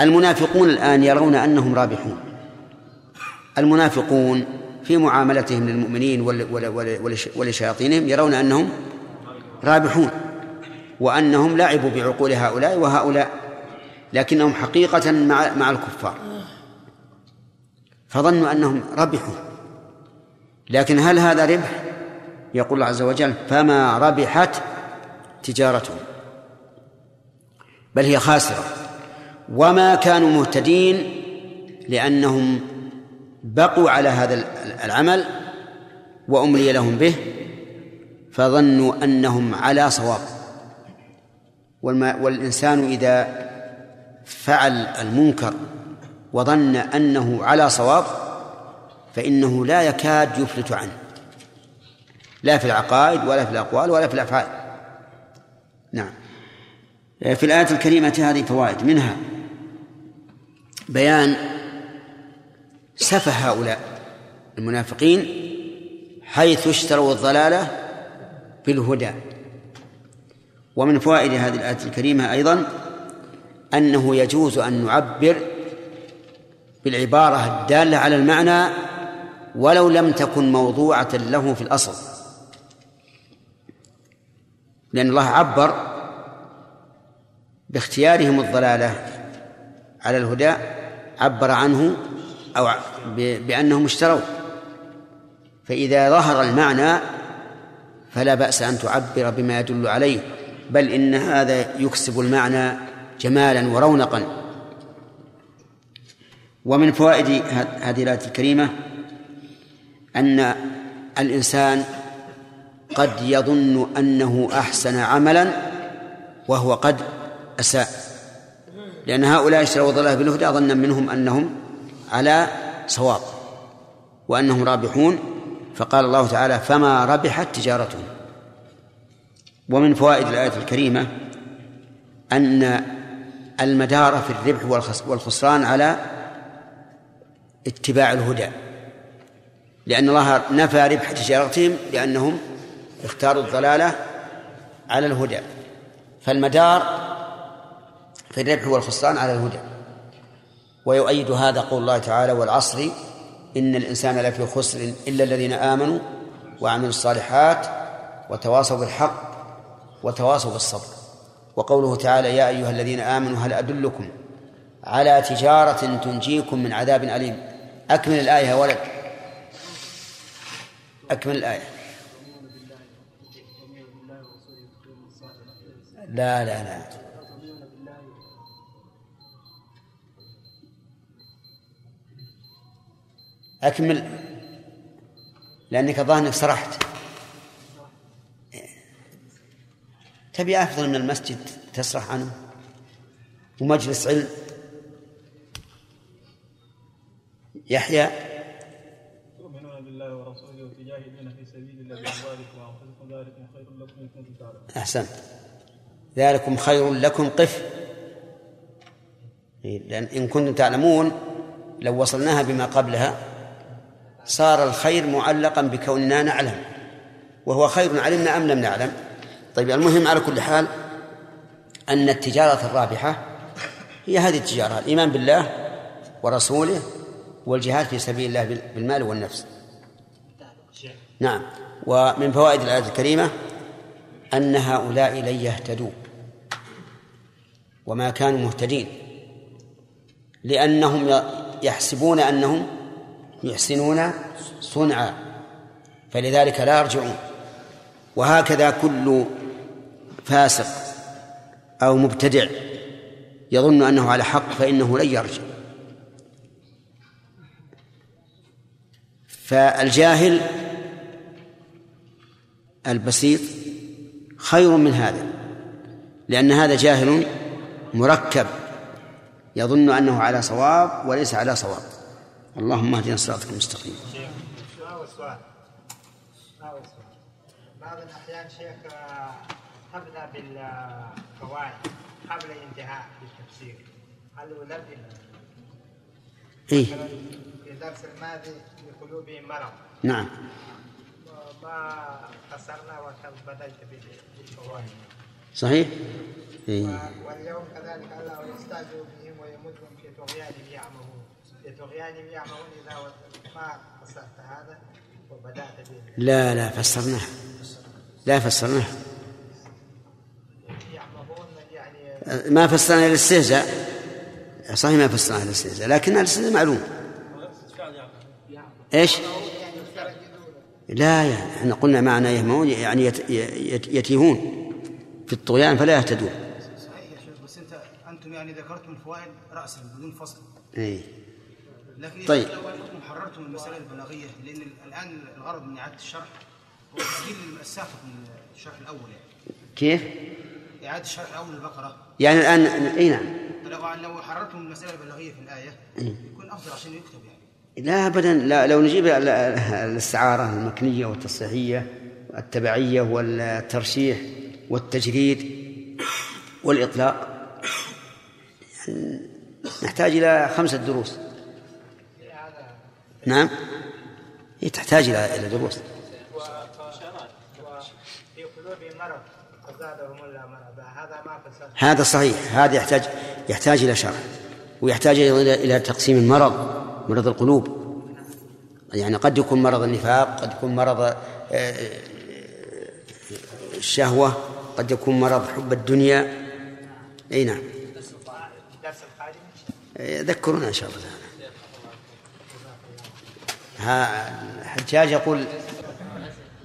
المنافقون الآن يرون أنهم رابحون. المنافقون في معاملتهم للمؤمنين ولشياطينهم يرون أنهم رابحون وأنهم لعبوا بعقول هؤلاء وهؤلاء لكنهم حقيقة مع مع الكفار. فظنوا أنهم ربحوا لكن هل هذا ربح؟ يقول الله عز وجل فما ربحت تجارتهم. بل هي خاسرة. وما كانوا مهتدين لأنهم بقوا على هذا العمل وأملي لهم به فظنوا أنهم على صواب. والإنسان إذا فعل المنكر وظن أنه على صواب فإنه لا يكاد يفلت عنه. لا في العقائد ولا في الأقوال ولا في الأفعال. نعم. في الآية الكريمة هذه فوائد. منها بيان سفه هؤلاء المنافقين حيث اشتروا الضلالة بالهدى. ومن فوائد هذه الآية الكريمة أيضا أنه يجوز أن نعبر بالعبارة الدالة على المعنى ولو لم تكن موضوعة له في الأصل. لأن الله عبر باختيارهم الضلالة على الهدى عبر عنه أو بأنهم اشتروا. فإذا ظهر المعنى فلا بأس أن تعبر بما يدل عليه بل إن هذا يكسب المعنى جمالا ورونقا. ومن فوائد هذه الآية الكريمة أن الإنسان قد يظن أنه أحسن عملا وهو قد أساء. لأن هؤلاء اشتروا ضلاله بالهدى ظنا منهم أنهم على صواب وأنهم رابحون فقال الله تعالى فما ربحت تجارتهم. ومن فوائد الآية الكريمة أن المدار في الربح والخسران على اتباع الهدى لأن الله نفى ربح تجارتهم لأنهم اختاروا الضلالة على الهدى. فالمدار في الربح والخسران على الهدى. ويؤيد هذا قول الله تعالى والعصر إن الإنسان لفي خسر إلا الذين آمنوا وعملوا الصالحات وتواصوا بالحق وتواصوا بالصبر. وقوله تعالى يا أيها الذين آمنوا هل أدلكم على تجارة تنجيكم من عذاب أليم؟ أكمل الآية يا ولد. أكمل الآية. لا لا لا. أكمل. لأنك ظاهر أنك سرحت. تبي أفضل من المسجد تسرح عنه؟ ومجلس علم؟ يحيى؟ تؤمنون بالله ورسوله وتجاهدون في سبيل الله بأموالكم وأنفسكم ذلكم خير لكم إن كنتم تعلمون. أحسنت ذلكم خير لكم. قف. لأن إن كنتم تعلمون لو وصلناها بما قبلها. صار الخير معلقا بكوننا نعلم. وهو خير علمنا أم لم نعلم؟ طيب المهم على كل حال أن التجارة الرابحة هي هذه التجارة الإيمان بالله ورسوله والجهاد في سبيل الله بالمال والنفس. نعم. ومن فوائد الآية الكريمة أن هؤلاء لن يهتدوا وما كانوا مهتدين لأنهم يحسبون أنهم يحسنون صنعا فلذلك لا يرجعون. وهكذا كل فاسق أو مبتدع يظن أنه على حق فإنه لن يرجع. فالجاهل البسيط خير من هذا لأن هذا جاهل مركب يظن أنه على صواب وليس على صواب. اللهم اهدنا صراطك المستقيم. بعض الأحيان شيخ تبدأ بالفوائد قبل الانتهاء بالتفسير. هل يلبي إيه؟ في الدرس الماضي لقلوبهم مرض. نعم. ما قصرنا وبدأت بالفوائد صحيح؟ إيه؟ واليوم كذلك الله يستعجل بهم ويمدهم في طغيانهم. يعمهون إذا ما فسرت هذا وبدأت به. لا لا فسرناه. لا فسرناه. يعني ما فسرنا الاستهزاء. صحيح ما فسرنا الاستهزاء لكن الاستهزاء معلوم. إيش؟ لا يعني إحنا قلنا معنى يهمون يعني يت يت يتيهون. في الطغيان فلا يهتدون. صحيح يا شيخ بس أنت أنتم يعني ذكرتم الفوائد راسا بدون فصل. اي لكن طيب. لو أنكم حررتم المسائل البلاغية لأن الآن الغرض من إعادة الشرح هو تسجيل الساقط من الشرح الأول. يعني كيف؟ إعادة الشرح الأول البقرة. يعني الان أي نعم. لو لو حررتم المسائل البلاغية في الآية يكون أفضل عشان يكتب يعني. لا ابدا. لا لو نجيب ال- ال- الاستعاره المكنية والتصحيحية التبعيه والترشيح والتجريد والإطلاق يعني نحتاج إلى خمسة دروس. نعم. هي تحتاج إلى إلى دروس. هذا صحيح. هذا يحتاج يحتاج إلى شرح. ويحتاج إلى إلى تقسيم المرض مرض القلوب. يعني قد يكون مرض النفاق قد يكون مرض آه، الشهوة قد يكون مرض حب الدنيا. أي نعم. آه، ذكرونا إن شاء الله. ها حجاج يقول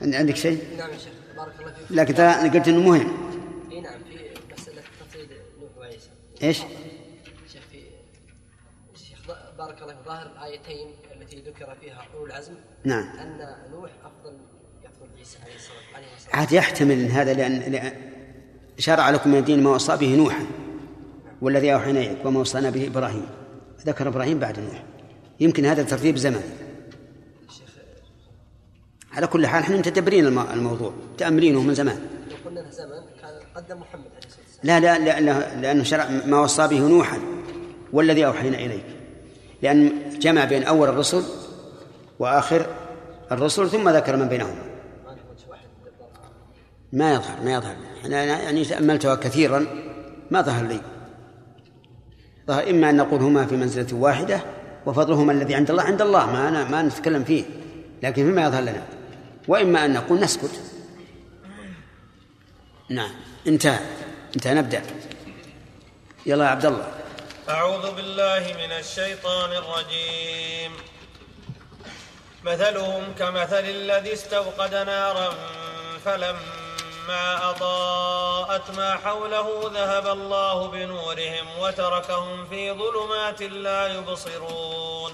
عند- عندك شيء؟ نعم يا شيخ بارك الله فيك. لكن ترى قلت إنه مهم. إي نعم في مسألة تفصيل نوح وعيسى إيش؟ شيخ في شيخ بارك الله في ظاهر الآيتين التي ذكر فيها أولو العزم نعم. أن نوح أفضل أفضل عيسى عليه الصلاة عليه الصلاة عاد يحتمل إن هذا لأن لأن شرع لكم من الدين ما وصى به نوحا والذي أوحينا إليك وما وصانا به إبراهيم. ذكر إبراهيم بعد نوح. يمكن هذا ترتيب زمني. على كل حال إحنا متدبرين الم- الموضوع تأمرينه من زمان. لو قلنا له زمن كان قدم محمد عليه الصلاة والسلام. لا لا, لا, لا لأنه شرع ما وصى به نوحا والذي أوحينا اليك لأن جمع بين أول الرسل وآخر الرسل ثم ذكر من واحد ما يظهر ما يظهر. أنا يعني تأملتها كثيرا ما ظهر لي. ظهر إما أن نقول هما في منزلة واحدة وفضلهما الذي عند الله عند الله ما أنا ما نتكلم فيه لكن فيما يظهر لنا. وإما أن نقول نسكت. نعم. انتهى. انتهى نبدأ. يلا يا عبد الله أعوذ بالله من الشيطان الرجيم. مثلهم كمثل الذي استوقد نارا فلما أضاءت ما حوله ذهب الله بنورهم وتركهم في ظلمات لا يبصرون.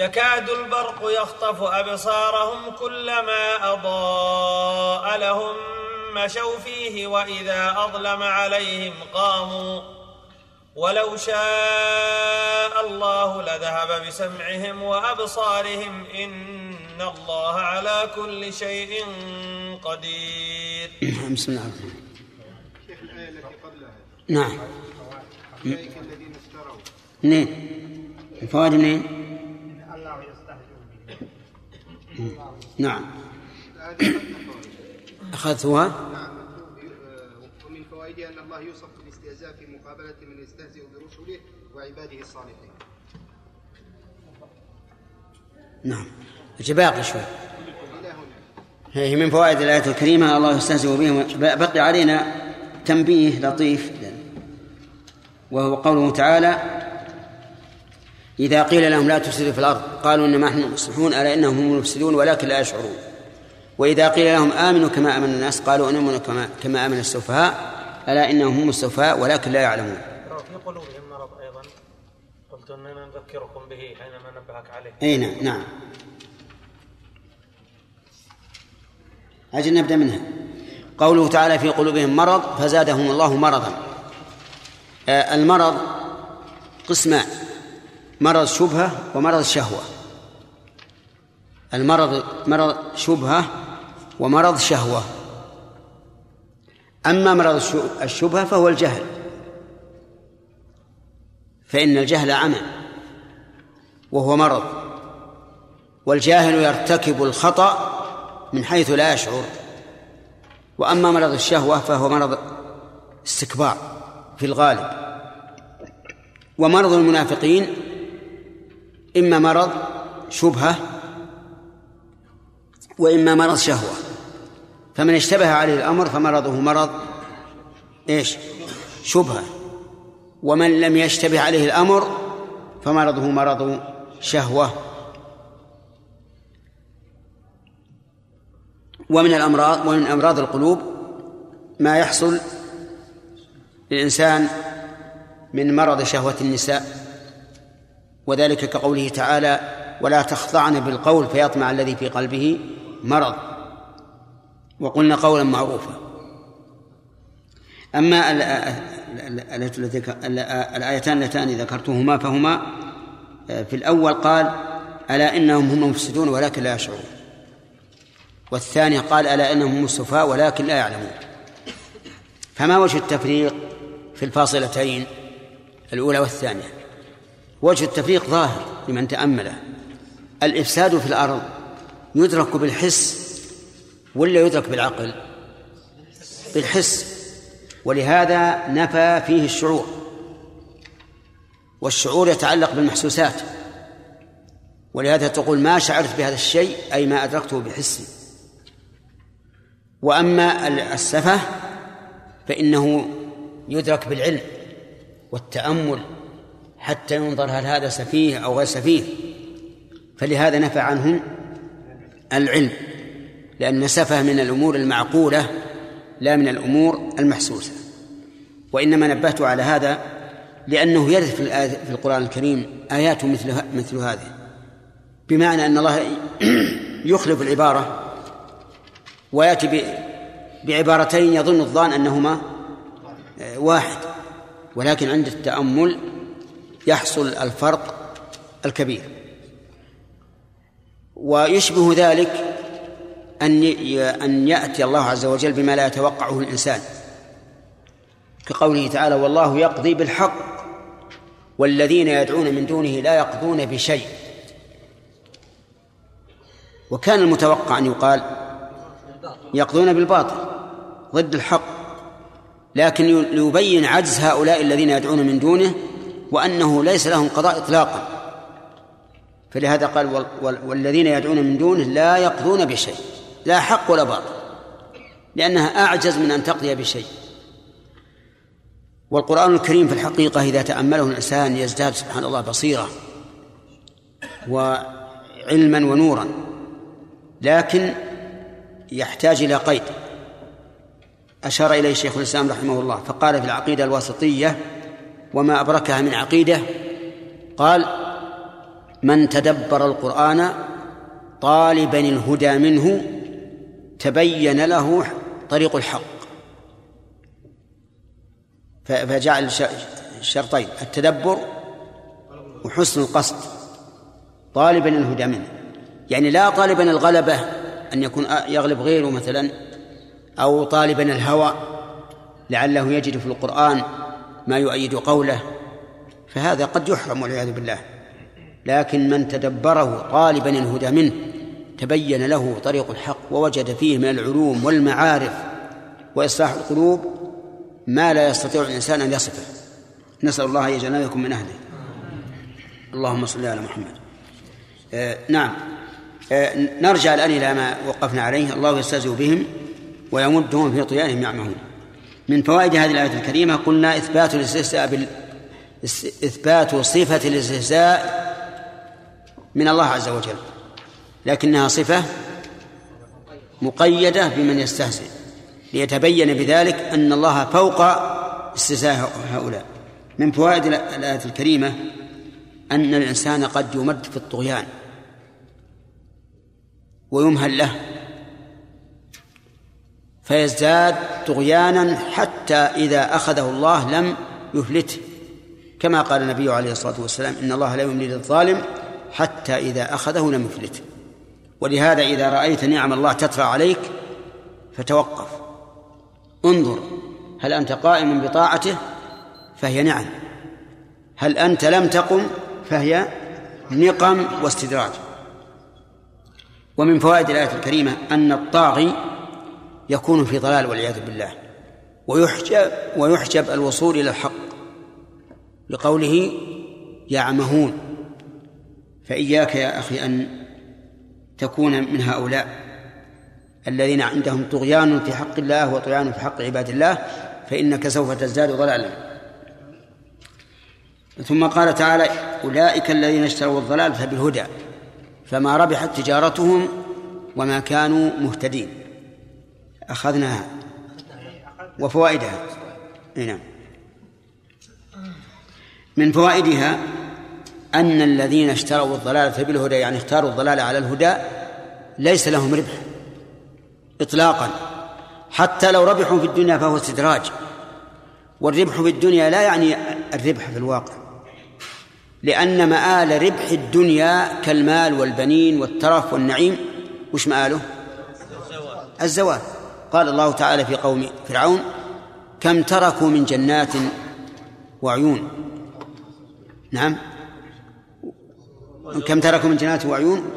يكاد البرق يخطف أبصارهم كلما أضاء لهم مشوا فيه وإذا أظلم عليهم قاموا. ولو شاء الله لذهب بسمعهم وأبصارهم إن الله على كل شيء قدير. بسم الله الرحمن الرحيم. شيخ الآية التي قبلها نعم. أولئك الذين اشتروا منين الفوائد منين؟ نعم. أخذتها؟ نعم. ومن فوائدها أن الله يوصف بالاستهزاء في مقابلة من يستهزئ برسله وعباده الصالحين. نعم. باقي شوي؟ هي من فوائد الآية الكريمة الله يستهزئ بهم. بقي علينا تنبيه لطيف. وهو قوله تعالى إذا قيل لهم لا تفسدوا في الأرض قالوا إنما نحن مصلحون ألا إنهم هم المفسدون ولكن لا يشعرون. وإذا قيل لهم آمنوا كما آمن الناس قالوا نؤمن كما كما آمن السفهاء ألا إنهم هم السفهاء ولكن لا يعلمون. في قلوبهم مرض أيضا. قلت أننا نذكركم به حينما نبهك عليه. أي نعم نعم. أجل نبدأ منها. قوله تعالى في قلوبهم مرض فزادهم الله مرضا. آه، المرض قسمان. مرض شبهة ومرض شهوة. المرض مرض شبهة ومرض شهوة. أما مرض الش- الشبهة فهو الجهل. فإن الجهل عمى وهو مرض والجاهل يرتكب الخطأ من حيث لا يشعر. وأما مرض الشهوة فهو مرض استكبار في الغالب. ومرض المنافقين إما مرض شبهة وإما مرض شهوة. فمن اشتبه عليه الأمر فمرضه مرض إيش؟ شبهة. ومن لم يشتبه عليه الأمر فمرضه مرض شهوة. ومن الأمراض ومن أمراض القلوب ما يحصل للإنسان من مرض شهوة النساء. وذلك كقوله تعالى ولا تخضعن بالقول فيطمع الذي في قلبه مرض. وقلنا قولا معروفا. أما الآيتان اللتان ذكرتهما فهما في الأول قال ألا إنهم هم المفسدون ولكن لا يشعرون. والثاني قال ألا إنهم هم السفهاء ولكن لا يعلمون. فما وجه التفريق في الفاصلتين الأولى والثانية؟ وجه التفريق ظاهر لمن تأمله. الإفساد في الأرض يدرك بالحس ولا يدرك بالعقل؟ بالحس. ولهذا نفى فيه الشعور. والشعور يتعلق بالمحسوسات. ولهذا تقول ما شعرت بهذا الشيء أي ما أدركته بحسي وأما السفه فإنه يدرك بالعلم والتأمل حتى ينظر هل هذا سفيه أو غير سفيه. فلهذا نفى عنهم العلم لأن سفه من الأمور المعقولة لا من الأمور المحسوسة. وإنما نبهت على هذا لأنه يرد في, القرآن الكريم آيات مثل مثل هذه. بمعنى أن الله يخلف العبارة ويأتي بعبارتين يظن الظان أنهما واحد. ولكن عند التأمل يحصل الفرق الكبير. ويشبه ذلك أن أن يأتي الله عز وجل بما لا يتوقعه الإنسان. كقوله تعالى والله يقضي بالحق والذين يدعون من دونه لا يقضون بشيء. وكان المتوقع أن يقال يقضون بالباطل ضد الحق لكن ليبين عجز هؤلاء الذين يدعون من دونه وأنه ليس لهم قضاء إطلاقا. فلهذا قال والذين يدعون من دونه لا يقضون بشيء لا حق ولا باطل لأنها أعجز من أن تقضي بشيء. والقرآن الكريم في الحقيقة إذا تأمله الإنسان يزداد سبحان الله بصيرة وعلما ونورا لكن يحتاج إلى قيد. أشار إليه شيخ الإسلام رحمه الله فقال في العقيدة الواسطية وما أبركها من عقيدة. قال من تدبر القرآن طالبا الهدى منه تبين له طريق الحق. فجعل الشرطين التدبر وحسن القصد. طالبا الهدى منه. يعني لا طالبا الغلبة أن يكون يغلب غيره مثلا أو طالبا الهوى لعله يجد في القرآن ما يؤيد قوله فهذا قد يحرم والعياذ بالله. لكن من تدبره طالبا الهدى منه تبين له طريق الحق ووجد فيه من العلوم والمعارف وإصلاح القلوب ما لا يستطيع الإنسان أن يصفه. نسأل الله أن يجعلنا لكم من أهله. اللهم صل على محمد. آه نعم. آه نرجع الآن إلى ما وقفنا عليه. الله يستهزئ بهم ويمدهم في طغيانهم يعمهون. من فوائد هذه الآية الكريمة قلنا إثبات الاستهزاء بال إثبات صفة الاستهزاء من الله عز وجل لكنها صفة مقيدة بمن يستهزئ ليتبين بذلك أن الله فوق استهزاء هؤلاء. من فوائد الآية الكريمة أن الإنسان قد يمد في الطغيان ويمهل له فيزداد طغيانا حتى إذا أخذه الله لم يفلته. كما قال النبي عليه الصلاة والسلام إن الله لا يملي للظالم حتى إذا أخذه لم يفلته. ولهذا إذا رأيت نعم الله تترى عليك فتوقف. انظر هل أنت قائم بطاعته؟ فهي نعم. هل أنت لم تقم؟ فهي نقم واستدراج. ومن فوائد الآية الكريمة أن الطاغي يكون في ضلال والعياذ بالله. ويحجب ويحجب الوصول إلى الحق. لقوله يعمهون فإياك يا أخي أن تكون من هؤلاء الذين عندهم طغيان في حق الله وطغيان في حق عباد الله فإنك سوف تزداد ضلالا. ثم قال تعالى أولئك الذين اشتروا الضلالة بالهدى فما ربحت تجارتهم وما كانوا مهتدين. أخذناها وفوائدها. نعم. من فوائدها أن الذين اشتروا الضلالة بالهدى يعني اختاروا الضلال على الهدى ليس لهم ربح إطلاقا. حتى لو ربحوا في الدنيا فهو استدراج. والربح في الدنيا لا يعني الربح في الواقع. لأن مآل ربح الدنيا كالمال والبنين والترف والنعيم. وش مآله؟ الزوال قال الله تعالى في قوم فرعون كم تركوا من جنات وعيون؟ نعم. كم تركوا من جنات وعيون؟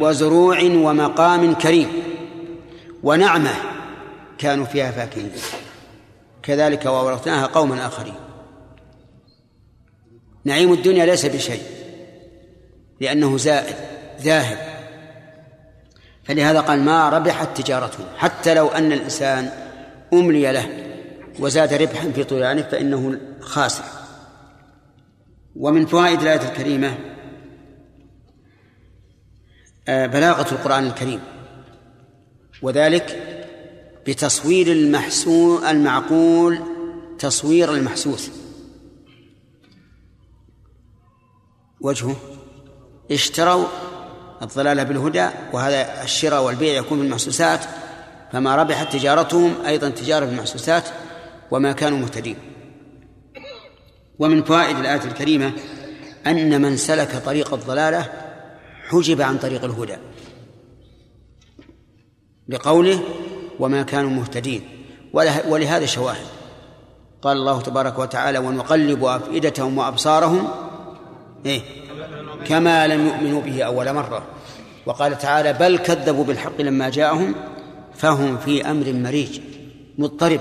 وزروع ومقام كريم. ونعمة كانوا فيها فاكهين. كذلك وأورثناها قوما آخرين. نعيم الدنيا ليس بشيء لأنه زائد ذاهب. فلهذا قال ما ربحت تجارته حتى لو أن الإنسان أملي له وزاد ربحا في طغيانه فإنه خاسر. ومن فوائد الآية الكريمة آه، بلاغة القرآن الكريم وذلك بتصوير المحسو المعقول تصوير المحسوس. وجهه اشتروا الضلالة بالهدى وهذا الشراء والبيع يكون في المحسوسات فما ربحت تجارتهم أيضا تجارة في المحسوسات وما كانوا مهتدين. ومن فوائد الآية الكريمة أن من سلك طريق الضلالة حجب عن طريق الهدى. لقوله وما كانوا مهتدين. ولهذا شواهد. قال الله تبارك وتعالى ونقلب أفئدتهم وأبصارهم. إيه؟ كما لم يؤمنوا به أول مرة. وقال تعالى بل كذبوا بالحق لما جاءهم فهم في أمر مريج مضطرب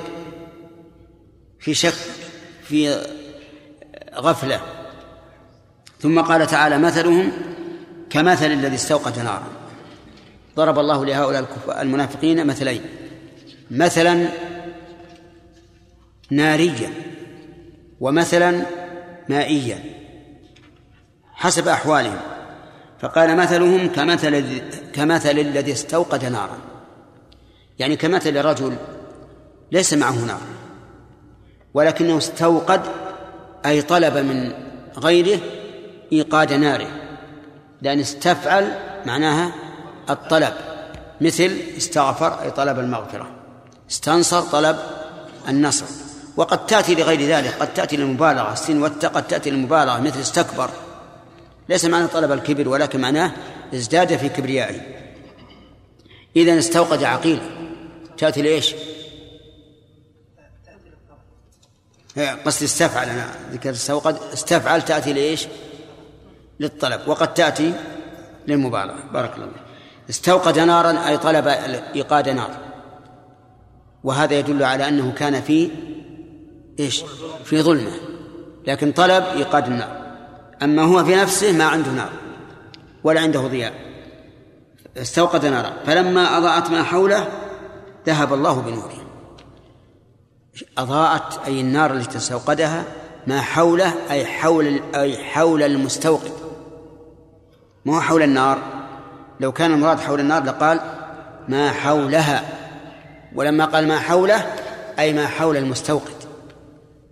في شك في غفلة. ثم قال تعالى مثلهم كمثل الذي استوقد نارا. ضرب الله لهؤلاء المنافقين مثلين. مثلا ناريا ومثلا مائيا. حسب أحوالهم. فقال مثلهم كمثل كمثل الذي استوقد نارا. يعني كمثل رجل ليس معه نار ولكنه استوقد أي طلب من غيره إيقاد ناره. لأن استفعل معناها الطلب مثل استغفر أي طلب المغفرة. استنصر طلب النصر. وقد تأتي لغير ذلك قد تأتي للمبالغة السين والت قد تأتي للمبالغة مثل استكبر. ليس معنى طلب الكبر ولكن معناه ازداد في كبريائه. إذا استوقد عقيل. تأتي لإيش؟ قصدي استفعل أنا. ذكرت استوقد. استفعل تأتي لإيش؟ للطلب. وقد تأتي للمبالغة. بارك الله استوقد نارا أي طلب إيقاد نار. وهذا يدل على أنه كان في إيش؟ في ظلمة. لكن طلب إيقاد النار. أما هو في نفسه ما عنده نار ولا عنده ضياء. استوقد نارا. فلما أضاءت ما حوله ذهب الله بنوره. أضاءت أي النار التي استوقدها ما حوله أي حول أي حول المستوقد. ما هو حول النار. لو كان المراد حول النار لقال ما حولها. ولما قال ما حوله أي ما حول المستوقد.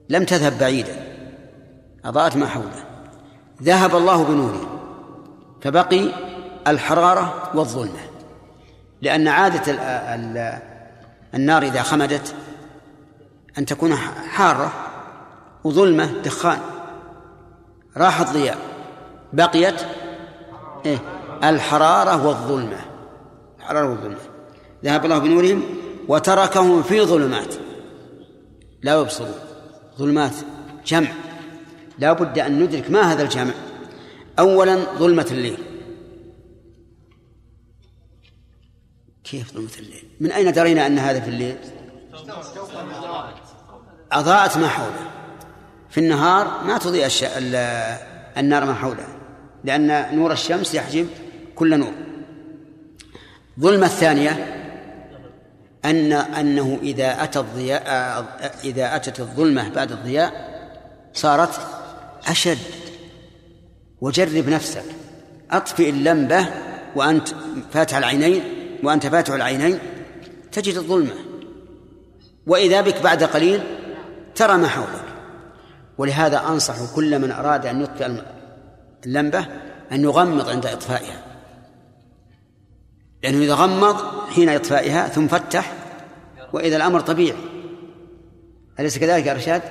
لم تذهب بعيدا. أضاءت ما حوله. ذهب الله بنوره فبقي الحرارة والظلمة لأن عادة النار إذا خمدت أن تكون حارة وظلمة دخان راح الضياء بقيت إيه؟ الحرارة والظلمة الحرارة والظلمة. ذهب الله بنورهم وتركهم في ظلمات لا يبصرون ظلمات جمع. لا بد أن ندرك ما هذا الجمع أولا ظلمة الليل. كيف ظلمة الليل؟ من أين درينا أن هذا في الليل؟ أضاءت ما حوله. في النهار ما تضيء النار ما حوله لأن نور الشمس يحجب كل نور. ظلمة الثانية أن أنه إذا أتى الضياء إذا أتت الظلمة بعد الضياء صارت أشد. وجرب نفسك. أطفئ اللمبة وأنت فاتح العينين وأنت فاتح العينين تجد الظلمة. وإذا بك بعد قليل ترى ما حولك. ولهذا أنصح كل من أراد أن يطفئ اللمبة أن يغمض عند إطفائها. لأنه إذا غمض حين إطفائها ثم فتح وإذا الأمر طبيعي. أليس كذلك يا رشاد؟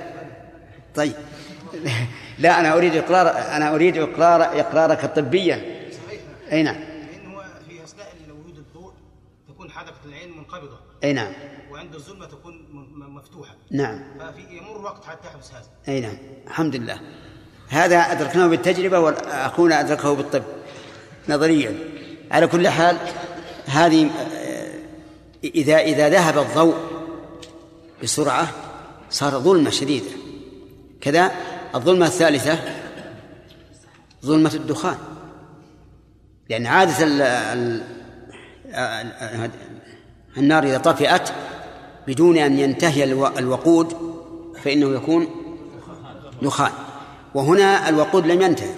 طيب. لا أنا أريد إقرار أنا أريد إقرار إقرارك طبيا. أي نعم. لأنه في أثناء وجود الضوء تكون حدقة العين منقبضة. أي نعم. وعند الظلمة تكون مفتوحة. نعم. ففي يمر وقت حتى يحدث هذا. أي نعم. الحمد لله. هذا أدركناه بالتجربة وأخونا أدركه بالطب نظريا. على كل حال هذه إذا إذا ذهب الضوء بسرعة صار ظلمة شديدة. كذا الظلمة الثالثة ظلمة الدخان. لأن عادة ال ال ال- النار إذا طفئت بدون أن ينتهي الو- الوقود فإنه يكون دخان. وهنا الوقود لم ينتهي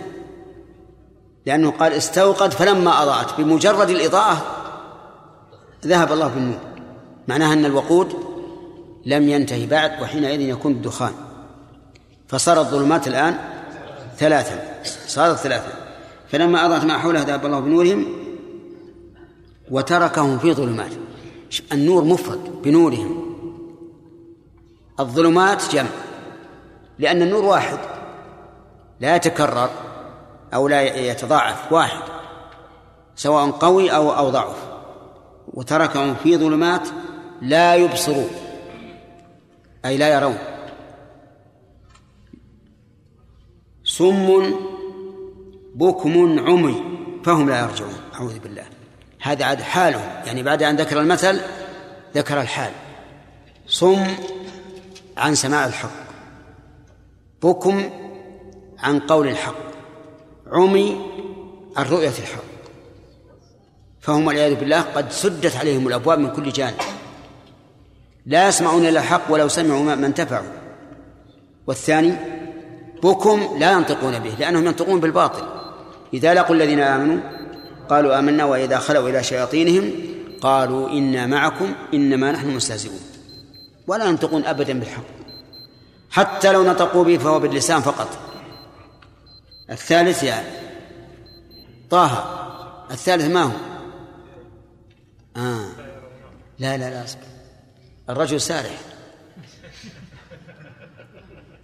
لأنه قال استوقد فلما أضاءت بمجرد الإضاءة ذهب الله بالنور. معناها أن الوقود لم ينتهي بعد وحينئذ يكون الدخان فصارت الظلمات الآن ثلاثا صارت ثلاثا. فلما أضاءت ما حولها ذهب الله بنورهم وتركهم في ظلمات. النور مفرد بنورهم. الظلمات جمع لأن النور واحد لا يتكرر أو لا يتضاعف واحد سواء قوي أو أو ضعف. وتركهم في ظلمات لا يبصرون أي لا يرون. صم بكم عمي فهم لا يرجعون أعوذ بالله. هذا عاد حالهم يعني بعد أن ذكر المثل ذكر الحال. صم عن سماع الحق بكم عن قول الحق عمي عن رؤية الحق. فهم والعياذ بالله قد سدت عليهم الأبواب من كل جانب. لا يسمعون إلا الحق ولو سمعوا ما انتفعوا. والثاني بكم لا ينطقون به لأنهم ينطقون بالباطل. إذا لقوا الذين آمنوا قالوا آمنا وإذا خلوا إلى شياطينهم قالوا إنا معكم إنما نحن مستهزئون. ولا ينطقون أبدا بالحق. حتى لو نطقوا به فهو باللسان فقط. الثالث يعني طه الثالث ما هو؟ آه. لا لا لا أصبر. الرجل سارح.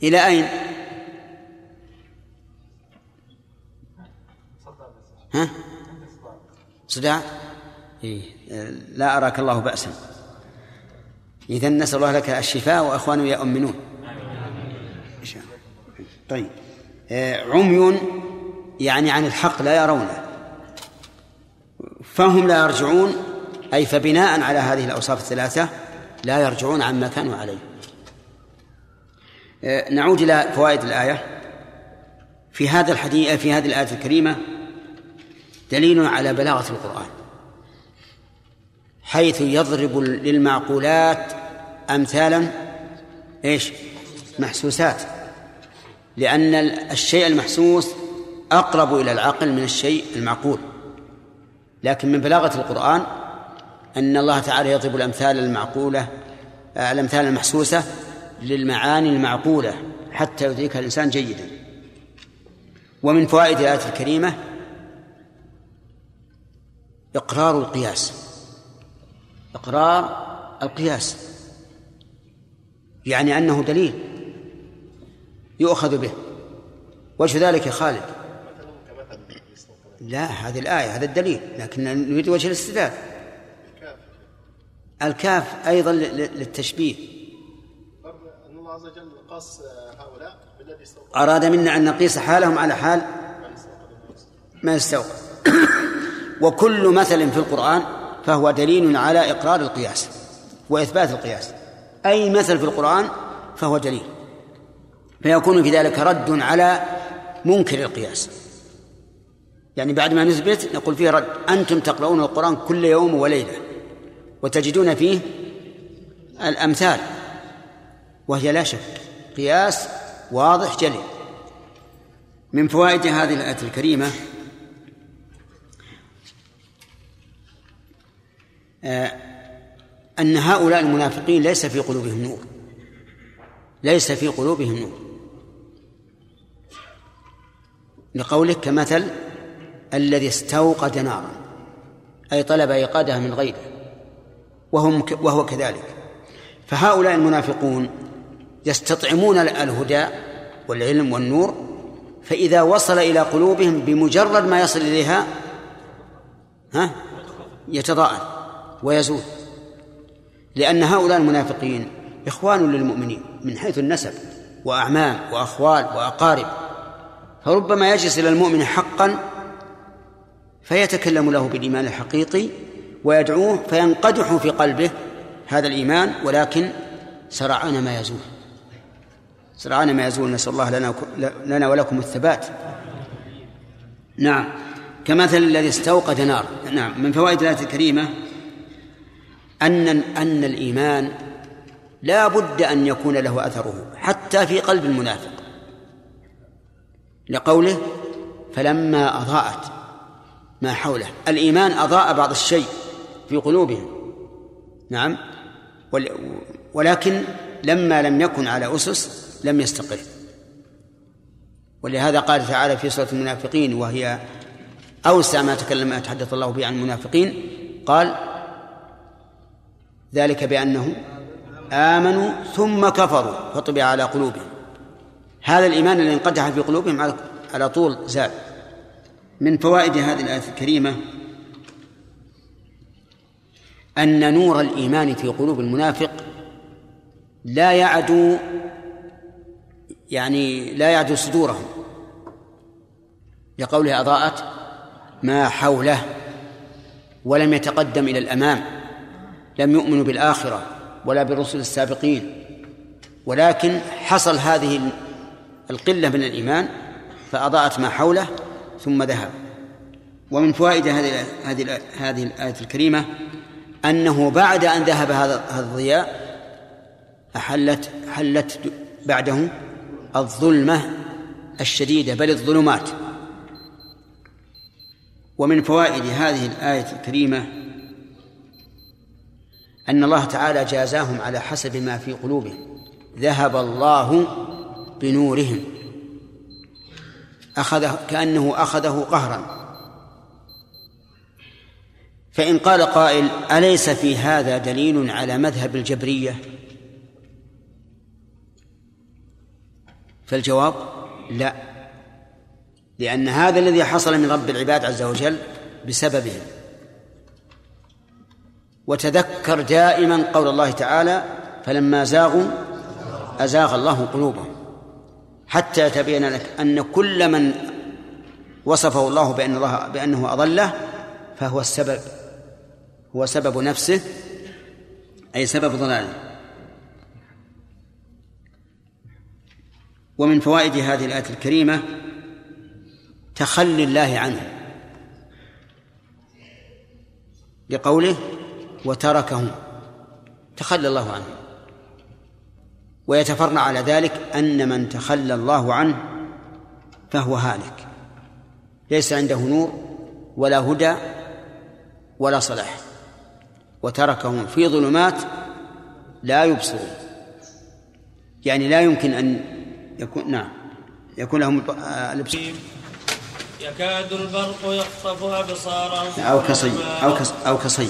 إلى أين؟ صداع؟ إيه. لا أراك الله بأسا. إذا نسأل الله لك الشفاء وأخوانه يؤمنون. طيب. آه، عمي يعني عن الحق لا يرونه. فهم لا يرجعون أي فبناء على هذه الأوصاف الثلاثة لا يرجعون عما كانوا عليه. آه، نعود إلى فوائد الآية. في هذا الحديث في هذه الآية الكريمة دليل على بلاغة القرآن. حيث يضرب للمعقولات أمثالا إيش؟ محسوسات. لأن الشيء المحسوس أقرب إلى العقل من الشيء المعقول. لكن من بلاغة القرآن أن الله تعالى يضرب الأمثال المعقولة آه، الأمثال المحسوسة للمعاني المعقولة حتى يدركها الإنسان جيدا. ومن فوائد الآية الكريمة إقرار القياس. إقرار القياس. يعني أنه دليل يؤخذ به. وجه ذلك يا خالد. لا هذه الآية هذا الدليل لكن نريد وجه الاستدلال. الكاف أيضا للتشبيه الله عز وجل قاس هؤلاء بالذي أراد منا أن نقيس حالهم على حال ما يستوقف. وكل مثل في القرآن فهو دليل على إقرار القياس وإثبات القياس. أي مثل في القرآن فهو دليل. فيكون في ذلك رد على منكر القياس. يعني بعد ما نثبت نقول فيه رد. أنتم تقرؤون القرآن كل يوم وليلة وتجدون فيه الأمثال. وهي لا شك قياس واضح جلي من فوائد هذه الآية الكريمة أن هؤلاء المنافقين ليس في قلوبهم نور. ليس في قلوبهم نور. لقوله كمثل الذي استوقد نارا أي طلب إيقادها من غيره وهم وهو كذلك. فهؤلاء المنافقون يستطعمون الهدى والعلم والنور فإذا وصل إلى قلوبهم بمجرد ما يصل إليها ها يتضاءل. ويزول. لأن هؤلاء المنافقين إخوان للمؤمنين من حيث النسب وأعمام وأخوال وأقارب. فربما يجلس إلى المؤمن حقا فيتكلم له بالإيمان الحقيقي ويدعوه فينقدح في قلبه هذا الإيمان ولكن سرعان ما يزول. سرعان ما يزول نسأل الله لنا لنا ولكم الثبات. نعم. كمثل الذي استوقد نار. نعم. من فوائد الآية الكريمة أن أن الإيمان لا بد أن يكون له أثره حتى في قلب المنافق. لقوله فلما أضاءت ما حوله. الإيمان أضاء بعض الشيء في قلوبهم. نعم. ولكن لما لم يكن على أسس لم يستقر. ولهذا قال تعالى في سورة المنافقين وهي أوسع ما تكلم ما تحدث الله به عن المنافقين قال ذلك بأنه آمنوا ثم كفروا فطبع على قلوبهم. هذا الإيمان الذي انقدح في قلوبهم على طول زاد. من فوائد هذه الآية الكريمة أن نور الإيمان في قلوب المنافق لا يعدو يعني لا يعدو صدورهم. لقوله أضاءت ما حوله ولم يتقدم إلى الأمام. لم يؤمنوا بالآخرة ولا بالرسل السابقين. ولكن حصل هذه القلة من الإيمان فأضاءت ما حوله ثم ذهب. ومن فوائد هذه هذه هذه الآية الكريمة أنه بعد أن ذهب هذا الضياء أحلت حلت بعده الظلمة الشديدة بل الظلمات. ومن فوائد هذه الآية الكريمة أن الله تعالى جازاهم على حسب ما في قلوبهم. ذهب الله بنورهم. أخذه كأنه أخذه قهرا. فإن قال قائل أليس في هذا دليل على مذهب الجبرية؟ فالجواب لا. لأن هذا الذي حصل من رب العباد عز وجل بسببهم. وتذكر دائما قول الله تعالى فلما زاغوا أزاغ الله قلوبهم حتى يتبين لك أن كل من وصفه الله بأن الله بأنه أضله فهو السبب هو سبب نفسه أي سبب ضلاله. ومن فوائد هذه الآية الكريمة تخلي الله عنه لقوله وتركهم تخلى الله عنه. ويتفرع على ذلك أن من تخلى الله عنه فهو هالك. ليس عنده نور ولا هدى ولا صلاح. وتركهم في ظلمات لا يبصرون يعني لا يمكن أن يكون نعم يكون لهم الإبصار. يكاد البرق يخطف أبصارهم أو كصيب أو كص أو كصيب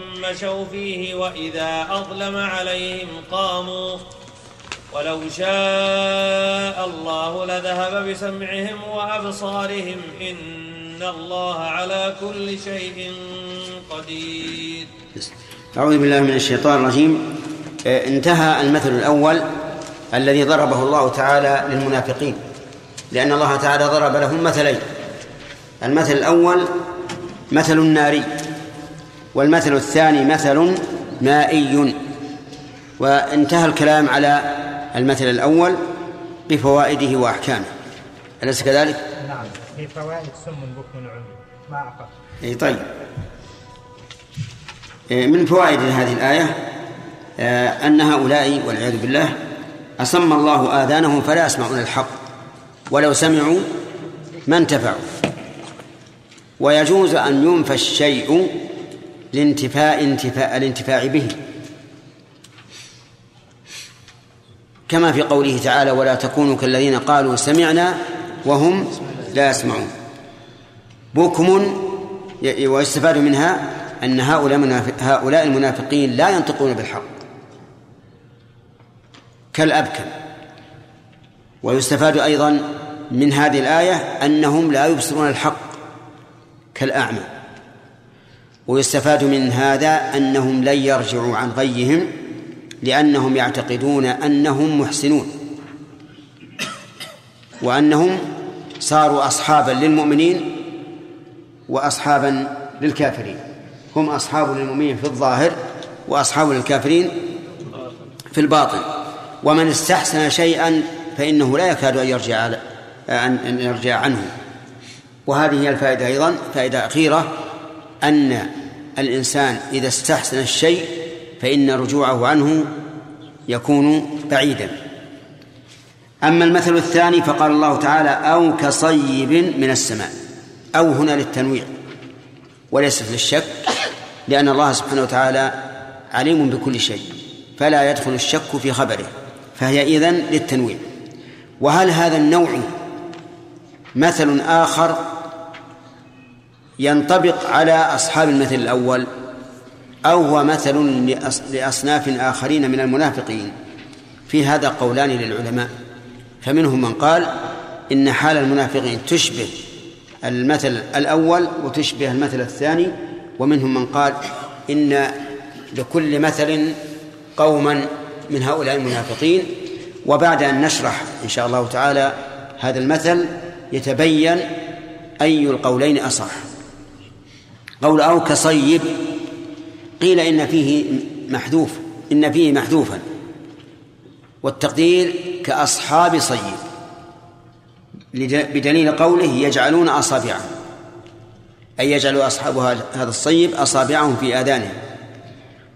مشوا فيه وإذا أظلم عليهم قاموا. ولو شاء الله لذهب بسمعهم وأبصارهم إن الله على كل شيء قدير. أعوذ بالله من الشيطان الرجيم. آه، انتهى المثل الأول الذي ضربه الله تعالى للمنافقين لأن الله تعالى ضرب لهم مثلين. المثل الأول مثل ناري والمثل الثاني مثل مائي. وانتهى الكلام على المثل الأول بفوائده وأحكامه. أليس كذلك؟ نعم في فوائد سم بكم عمي ما أعقب أي طيب. إيه، من فوائد هذه الآية؟ آه، أن هؤلاء والعياذ بالله أصم الله آذانهم فلا يسمعون الحق ولو سمعوا ما انتفعوا. ويجوز أن ينفى الشيء لانتفاء انتفاء الانتفاع به. كما في قوله تعالى ولا تكونوا كالذين قالوا سمعنا وهم لا يسمعون. بكم ويستفاد منها أن هؤلاء هؤلاء المنافقين لا ينطقون بالحق. كالأبكم ويستفاد أيضا من هذه الآية أنهم لا يبصرون الحق كالأعمى. ويستفاد من هذا أنهم لن يرجعوا عن غيهم لأنهم يعتقدون أنهم محسنون وأنهم صاروا أصحابا للمؤمنين وأصحابا للكافرين. هم أصحاب للمؤمنين في الظاهر وأصحاب للكافرين في الباطن. ومن استحسن شيئا فإنه لا يكاد أن يرجع أن يرجع عنه وهذه هي الفائدة أيضا فائدة أخيرة. أن الإنسان إذا استحسن الشيء فإن رجوعه عنه يكون بعيدا. أما المثل الثاني فقال الله تعالى أو كصيب من السماء أو هنا للتنويع وليست للشك لأن الله سبحانه وتعالى عليم بكل شيء فلا يدخل الشك في خبره فهي إذن للتنويع. وهل هذا النوع مثل آخر ينطبق على أصحاب المثل الأول أو هو مثل لأصناف آخرين من المنافقين. في هذا قولان للعلماء. فمنهم من قال إن حال المنافقين تشبه المثل الأول وتشبه المثل الثاني ومنهم من قال إن لكل مثل قوما من هؤلاء المنافقين. وبعد أن نشرح إن شاء الله تعالى هذا المثل يتبين أي القولين أصح. قول أو كصيب. قيل إن فيه محذوف إن فيه محذوفا. والتقدير كأصحاب صيب. بدليل قوله يجعلون أصابعهم. أي يجعل أصحاب هذا الصيب أصابعهم في آذانهم.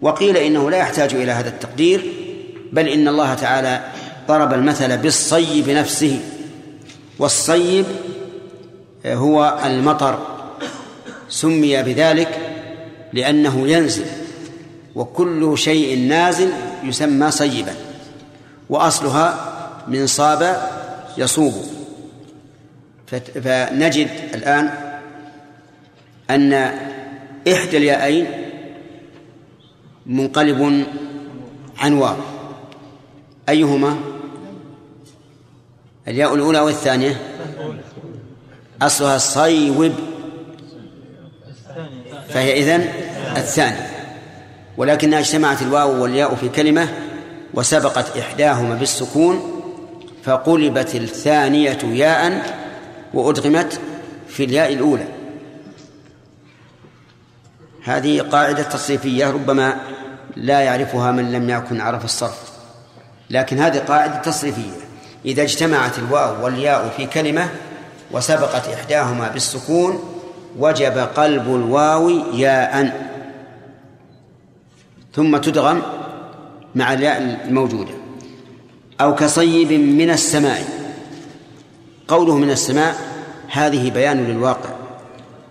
وقيل إنه لا يحتاج إلى هذا التقدير بل إن الله تعالى ضرب المثل بالصيب نفسه. والصيب هو المطر. سمي بذلك لأنه ينزل وكل شيء نازل يسمى صيبا وأصلها من صاب يصوب. فنجد الآن أن إحدى الياءين منقلب عن واو أيهما؟ الياء الأولى والثانية؟ أصلها صيوب فهي إذن الثانية ولكنها اجتمعت الواو والياء في كلمة وسبقت إحداهما بالسكون فقلبت الثانية ياء وأدغمت في الياء الأولى. هذه قاعدة تصريفية ربما لا يعرفها من لم يكن عرف الصرف. لكن هذه قاعدة تصريفية. إذا اجتمعت الواو والياء في كلمة وسبقت إحداهما بالسكون وجب قلب الواو ياء ثم تدغم مع الياء الموجودة. أو كصيب من السماء. قوله من السماء هذه بيان للواقع.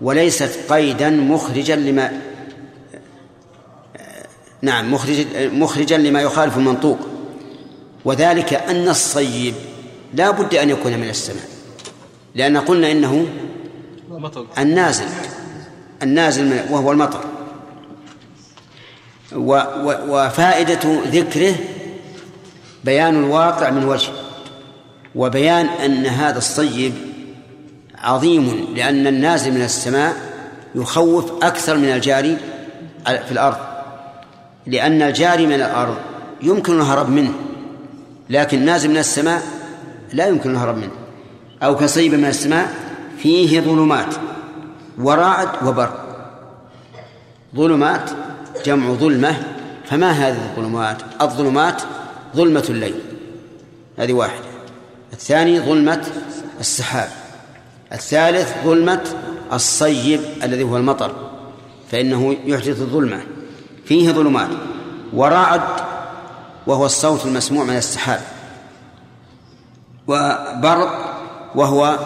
وليست قيدا مخرجا لما نعم مخرج مخرجا لما يخالف المنطوق. وذلك أن الصيب لا بد أن يكون من السماء. لأن قلنا إنه النازل. النازل وهو المطر. وفائدة ذكره بيان الواقع من وجه وبيان أن هذا الصيب عظيم لأن النازل من السماء يخوف أكثر من الجاري في الأرض. لأن الجاري من الأرض يمكن الهرب منه لكن نازل من السماء لا يمكن الهرب منه. أو كصيب من السماء فيه ظلمات ورعد وبرق ظلمات جمع ظلمة فما هذه الظلمات؟ الظلمات ظلمة الليل. هذه واحدة. الثاني ظلمة السحاب. الثالث ظلمة الصيب الذي هو المطر فإنه يحدث الظلمة. فيه ظلمات. ورعد وهو الصوت المسموع من السحاب. وبرق وهو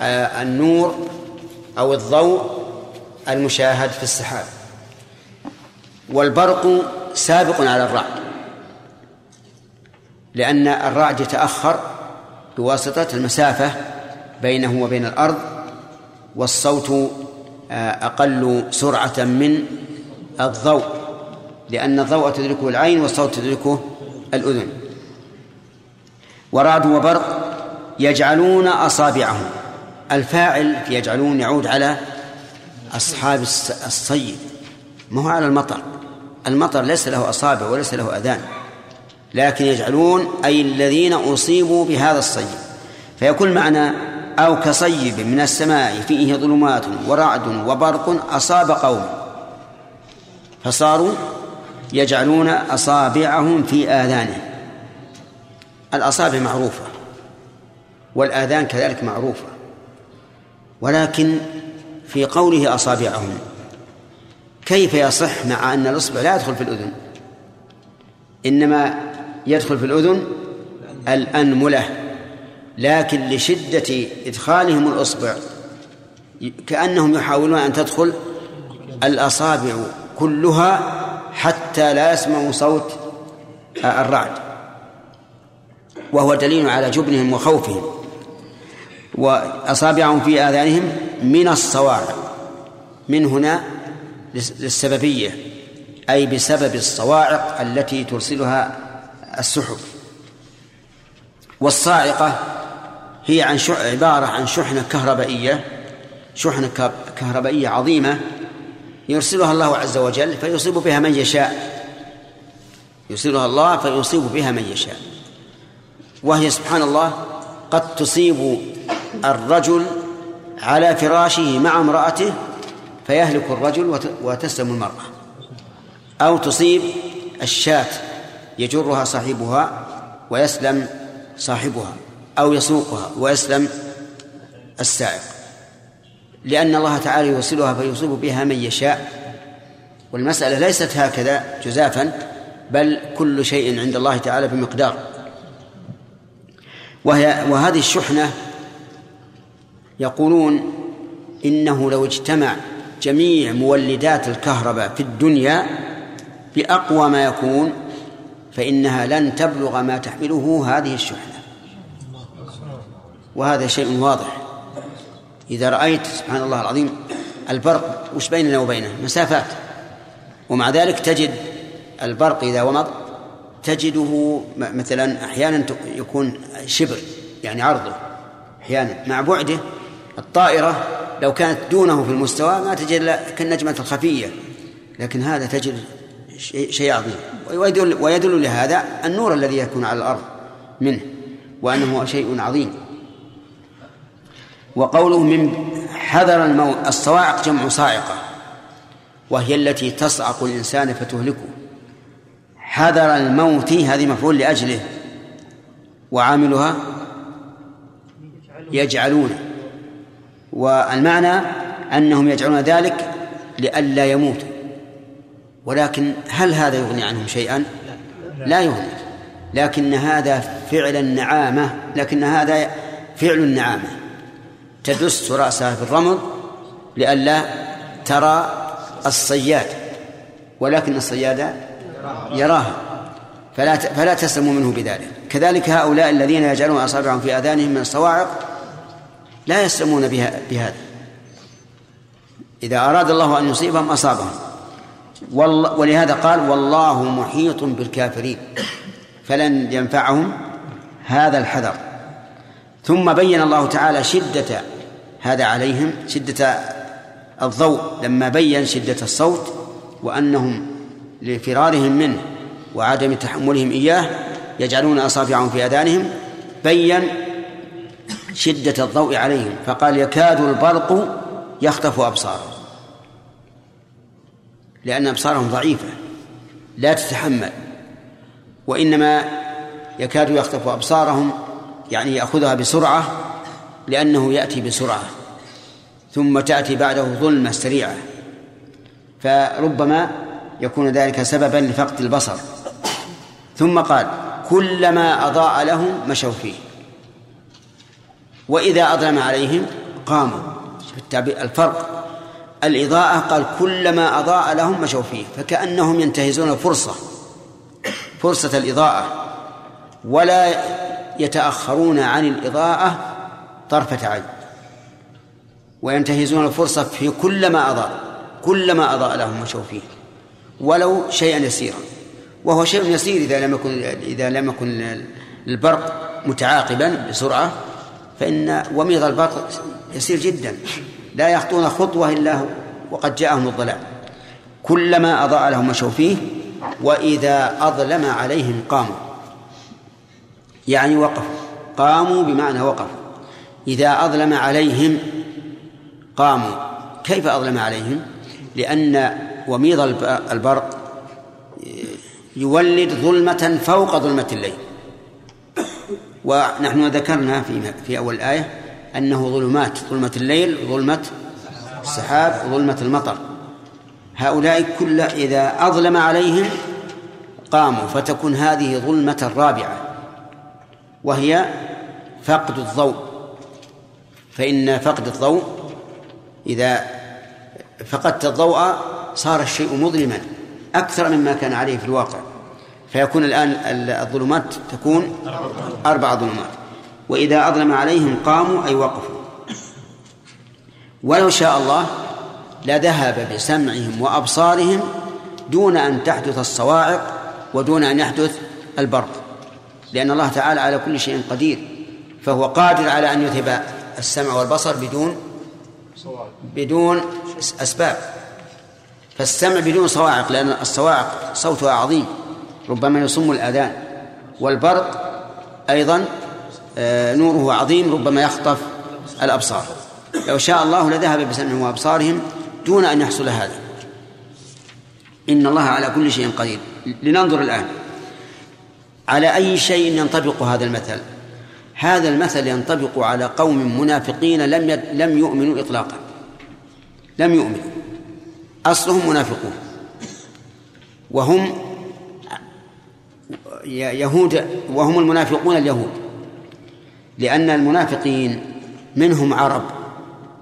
النور أو الضوء المشاهد في السحاب. والبرق سابق على الرعد لأن الرعد يتأخر بواسطة المسافة بينه وبين الأرض والصوت آه، أقل سرعة من الضوء لأن الضوء تدركه العين والصوت تدركه الأذن. ورعد وبرق يجعلون أصابعهم. الفاعل يجعلون يعود على أصحاب الصيد. ما هو على المطر. المطر ليس له أصابع وليس له أذان. لكن يجعلون أي الذين أصيبوا بهذا الصيد. فيكون معنى أو كصيب من السماء فيه ظلمات ورعد وبرق أصاب قوم. فصاروا يجعلون أصابعهم في آذانهم. الأصابع معروفة والآذان كذلك معروفة. ولكن في قوله أصابعهم كيف يصح مع أن الإصبع لا يدخل في الأذن؟ إنما يدخل في الأذن الأنملة لكن لشدة إدخالهم الإصبع كأنهم يحاولون أن تدخل الأصابع كلها حتى لا يسمعوا صوت الرعد وهو دليل على جبنهم وخوفهم. وأصابعهم في آذانهم من الصواعق من هنا للسببية أي بسبب الصواعق التي ترسلها السحب والصاعقة هي عن عبارة عن شحنة كهربائية شحنة كهربائية عظيمة يرسلها الله عز وجل فيصيب بها من يشاء. يرسلها الله فيصيب بها من يشاء. وهي سبحان الله قد تصيب الرجل على فراشه مع امرأته فيهلك الرجل وتسلم المرأة. أو تصيب الشاة يجرها صاحبها ويسلم صاحبها أو يسوقها ويسلم السائق. لأن الله تعالى يوصلها فيصيب بها من يشاء. والمسألة ليست هكذا جزافا بل كل شيء عند الله تعالى بمقدار. وهي وهذه الشحنة يقولون إنه لو اجتمع جميع مولدات الكهرباء في الدنيا بأقوى ما يكون فإنها لن تبلغ ما تحمله هذه الشحنة. وهذا شيء واضح. إذا رأيت سبحان الله العظيم البرق وش بيننا وبينه؟ مسافات. ومع ذلك تجد البرق إذا ومض تجده مثلا أحيانا يكون شبر يعني عرضه. أحيانا مع بعده الطائرة لو كانت دونه في المستوى ما تجد كالنجمة الخفية لكن هذا تجد شيء عظيم. ويدل, ويدل لهذا النور الذي يكون على الأرض منه وأنه شيء عظيم. وقوله من حذر الموت الصواعق جمع صاعقة وهي التي تصعق الإنسان فتهلكه. حذر الموت هذه مفعول لأجله وعاملها يجعلون والمعنى أنهم يجعلون ذلك لئلا يموتوا. ولكن هل هذا يغني عنهم شيئا؟ لا يغني. لكن هذا فعل النعامة لكن هذا فعل النعامة. تدس رأسها في الرمل لئلا ترى الصياد ولكن الصياد يراها فلا فلا تسلم منه بذلك. كذلك هؤلاء الذين يجعلون أصابعهم في آذانهم من الصواعق لا يسلمون بها بهذا. إذا أراد الله أن يصيبهم أصابهم. ولهذا قال والله محيط بالكافرين. فلن ينفعهم هذا الحذر. ثم بين الله تعالى شدة هذا عليهم شدة الضوء. لما بين شدة الصوت وأنهم لفرارهم منه وعدم تحملهم إياه يجعلون أصابعهم في أذانهم بين شدة الضوء عليهم فقال يكاد البرق يخطف أبصارهم. لأن أبصارهم ضعيفة لا تتحمل. وإنما يكاد يخطف أبصارهم يعني يأخذها بسرعة لأنه يأتي بسرعة ثم تأتي بعده ظلمة سريعة. فربما يكون ذلك سببا لفقد البصر. ثم قال كلما أضاء لهم مشوا فيه. وإذا أظلم عليهم قاموا. الفرق. الإضاءة قال كلما أضاء لهم مشوا فيه فكأنهم ينتهزون الفرصة. فرصة الإضاءة. ولا يتأخرون عن الإضاءة طرفة عين. وينتهزون الفرصة في كلما أضاء كلما أضاء لهم مشوا فيه. ولو شيئا يسيرا. وهو شيء يسير إذا لم يكن إذا لم يكن البرق متعاقبا بسرعة. فإن وميض البرق يسير جدا. لا يخطون خطوة إلا وقد جاءهم الظلام كلما أضاء لهم مشوا فيه وإذا أظلم عليهم قاموا. يعني وقفوا. قاموا بمعنى وقفوا. إذا أظلم عليهم قاموا. كيف أظلم عليهم؟ لأن وميض البرق يولد ظلمة فوق ظلمة الليل. ونحن ذكرنا في في أول الآية أنه ظلمات ظلمة الليل ظلمة السحاب ظلمة المطر. هؤلاء كل إذا أظلم عليهم قاموا فتكون هذه ظلمة رابعة وهي فقد الضوء. فإن فقد الضوء إذا فقدت الضوء صار الشيء مظلما أكثر مما كان عليه في الواقع. فيكون الآن الظلمات تكون أربع ظلمات. وإذا أظلم عليهم قاموا أي وقفوا. ولو شاء الله لذهب بسمعهم وأبصارهم دون أن تحدث الصواعق ودون أن يحدث البرق. لأن الله تعالى على كل شيء قدير فهو قادر على أن يذهب السمع والبصر بدون بدون أسباب. فالسمع بدون صواعق لأن الصواعق صوتها عظيم. ربما يصم الآذان. والبرق أيضا آه، نوره عظيم ربما يخطف الأبصار. لو شاء الله لذهب بسمعهم وأبصارهم دون أن يحصل هذا. إن الله على كل شيء قدير. لننظر الآن. على أي شيء ينطبق هذا المثل؟ هذا المثل ينطبق على قوم منافقين لم. لم يؤمنوا إطلاقا. لم يؤمنوا. أصلهم منافقون. وهم يهود وهم المنافقون اليهود. لأن المنافقين منهم عرب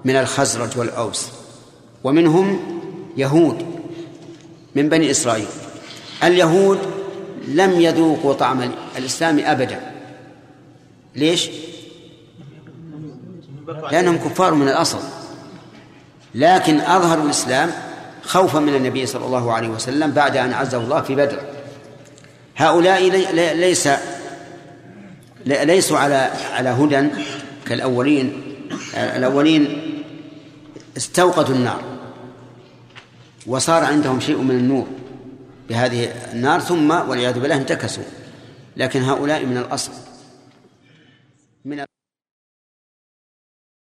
من الخزرج والأوس ومنهم يهود من بني إسرائيل. اليهود لم يذوقوا طعم الإسلام أبدا. ليش؟ لأنهم كفار من الأصل. لكن أظهروا الإسلام خوفا من النبي صلى الله عليه وسلم بعد أن عزه الله في بدر. هؤلاء ليس ليسوا على على هدى كالأولين. الأولين استوقدوا النار وصار عندهم شيء من النور بهذه النار ثم والعياذ بالله انتكسوا. لكن هؤلاء من الأصل. من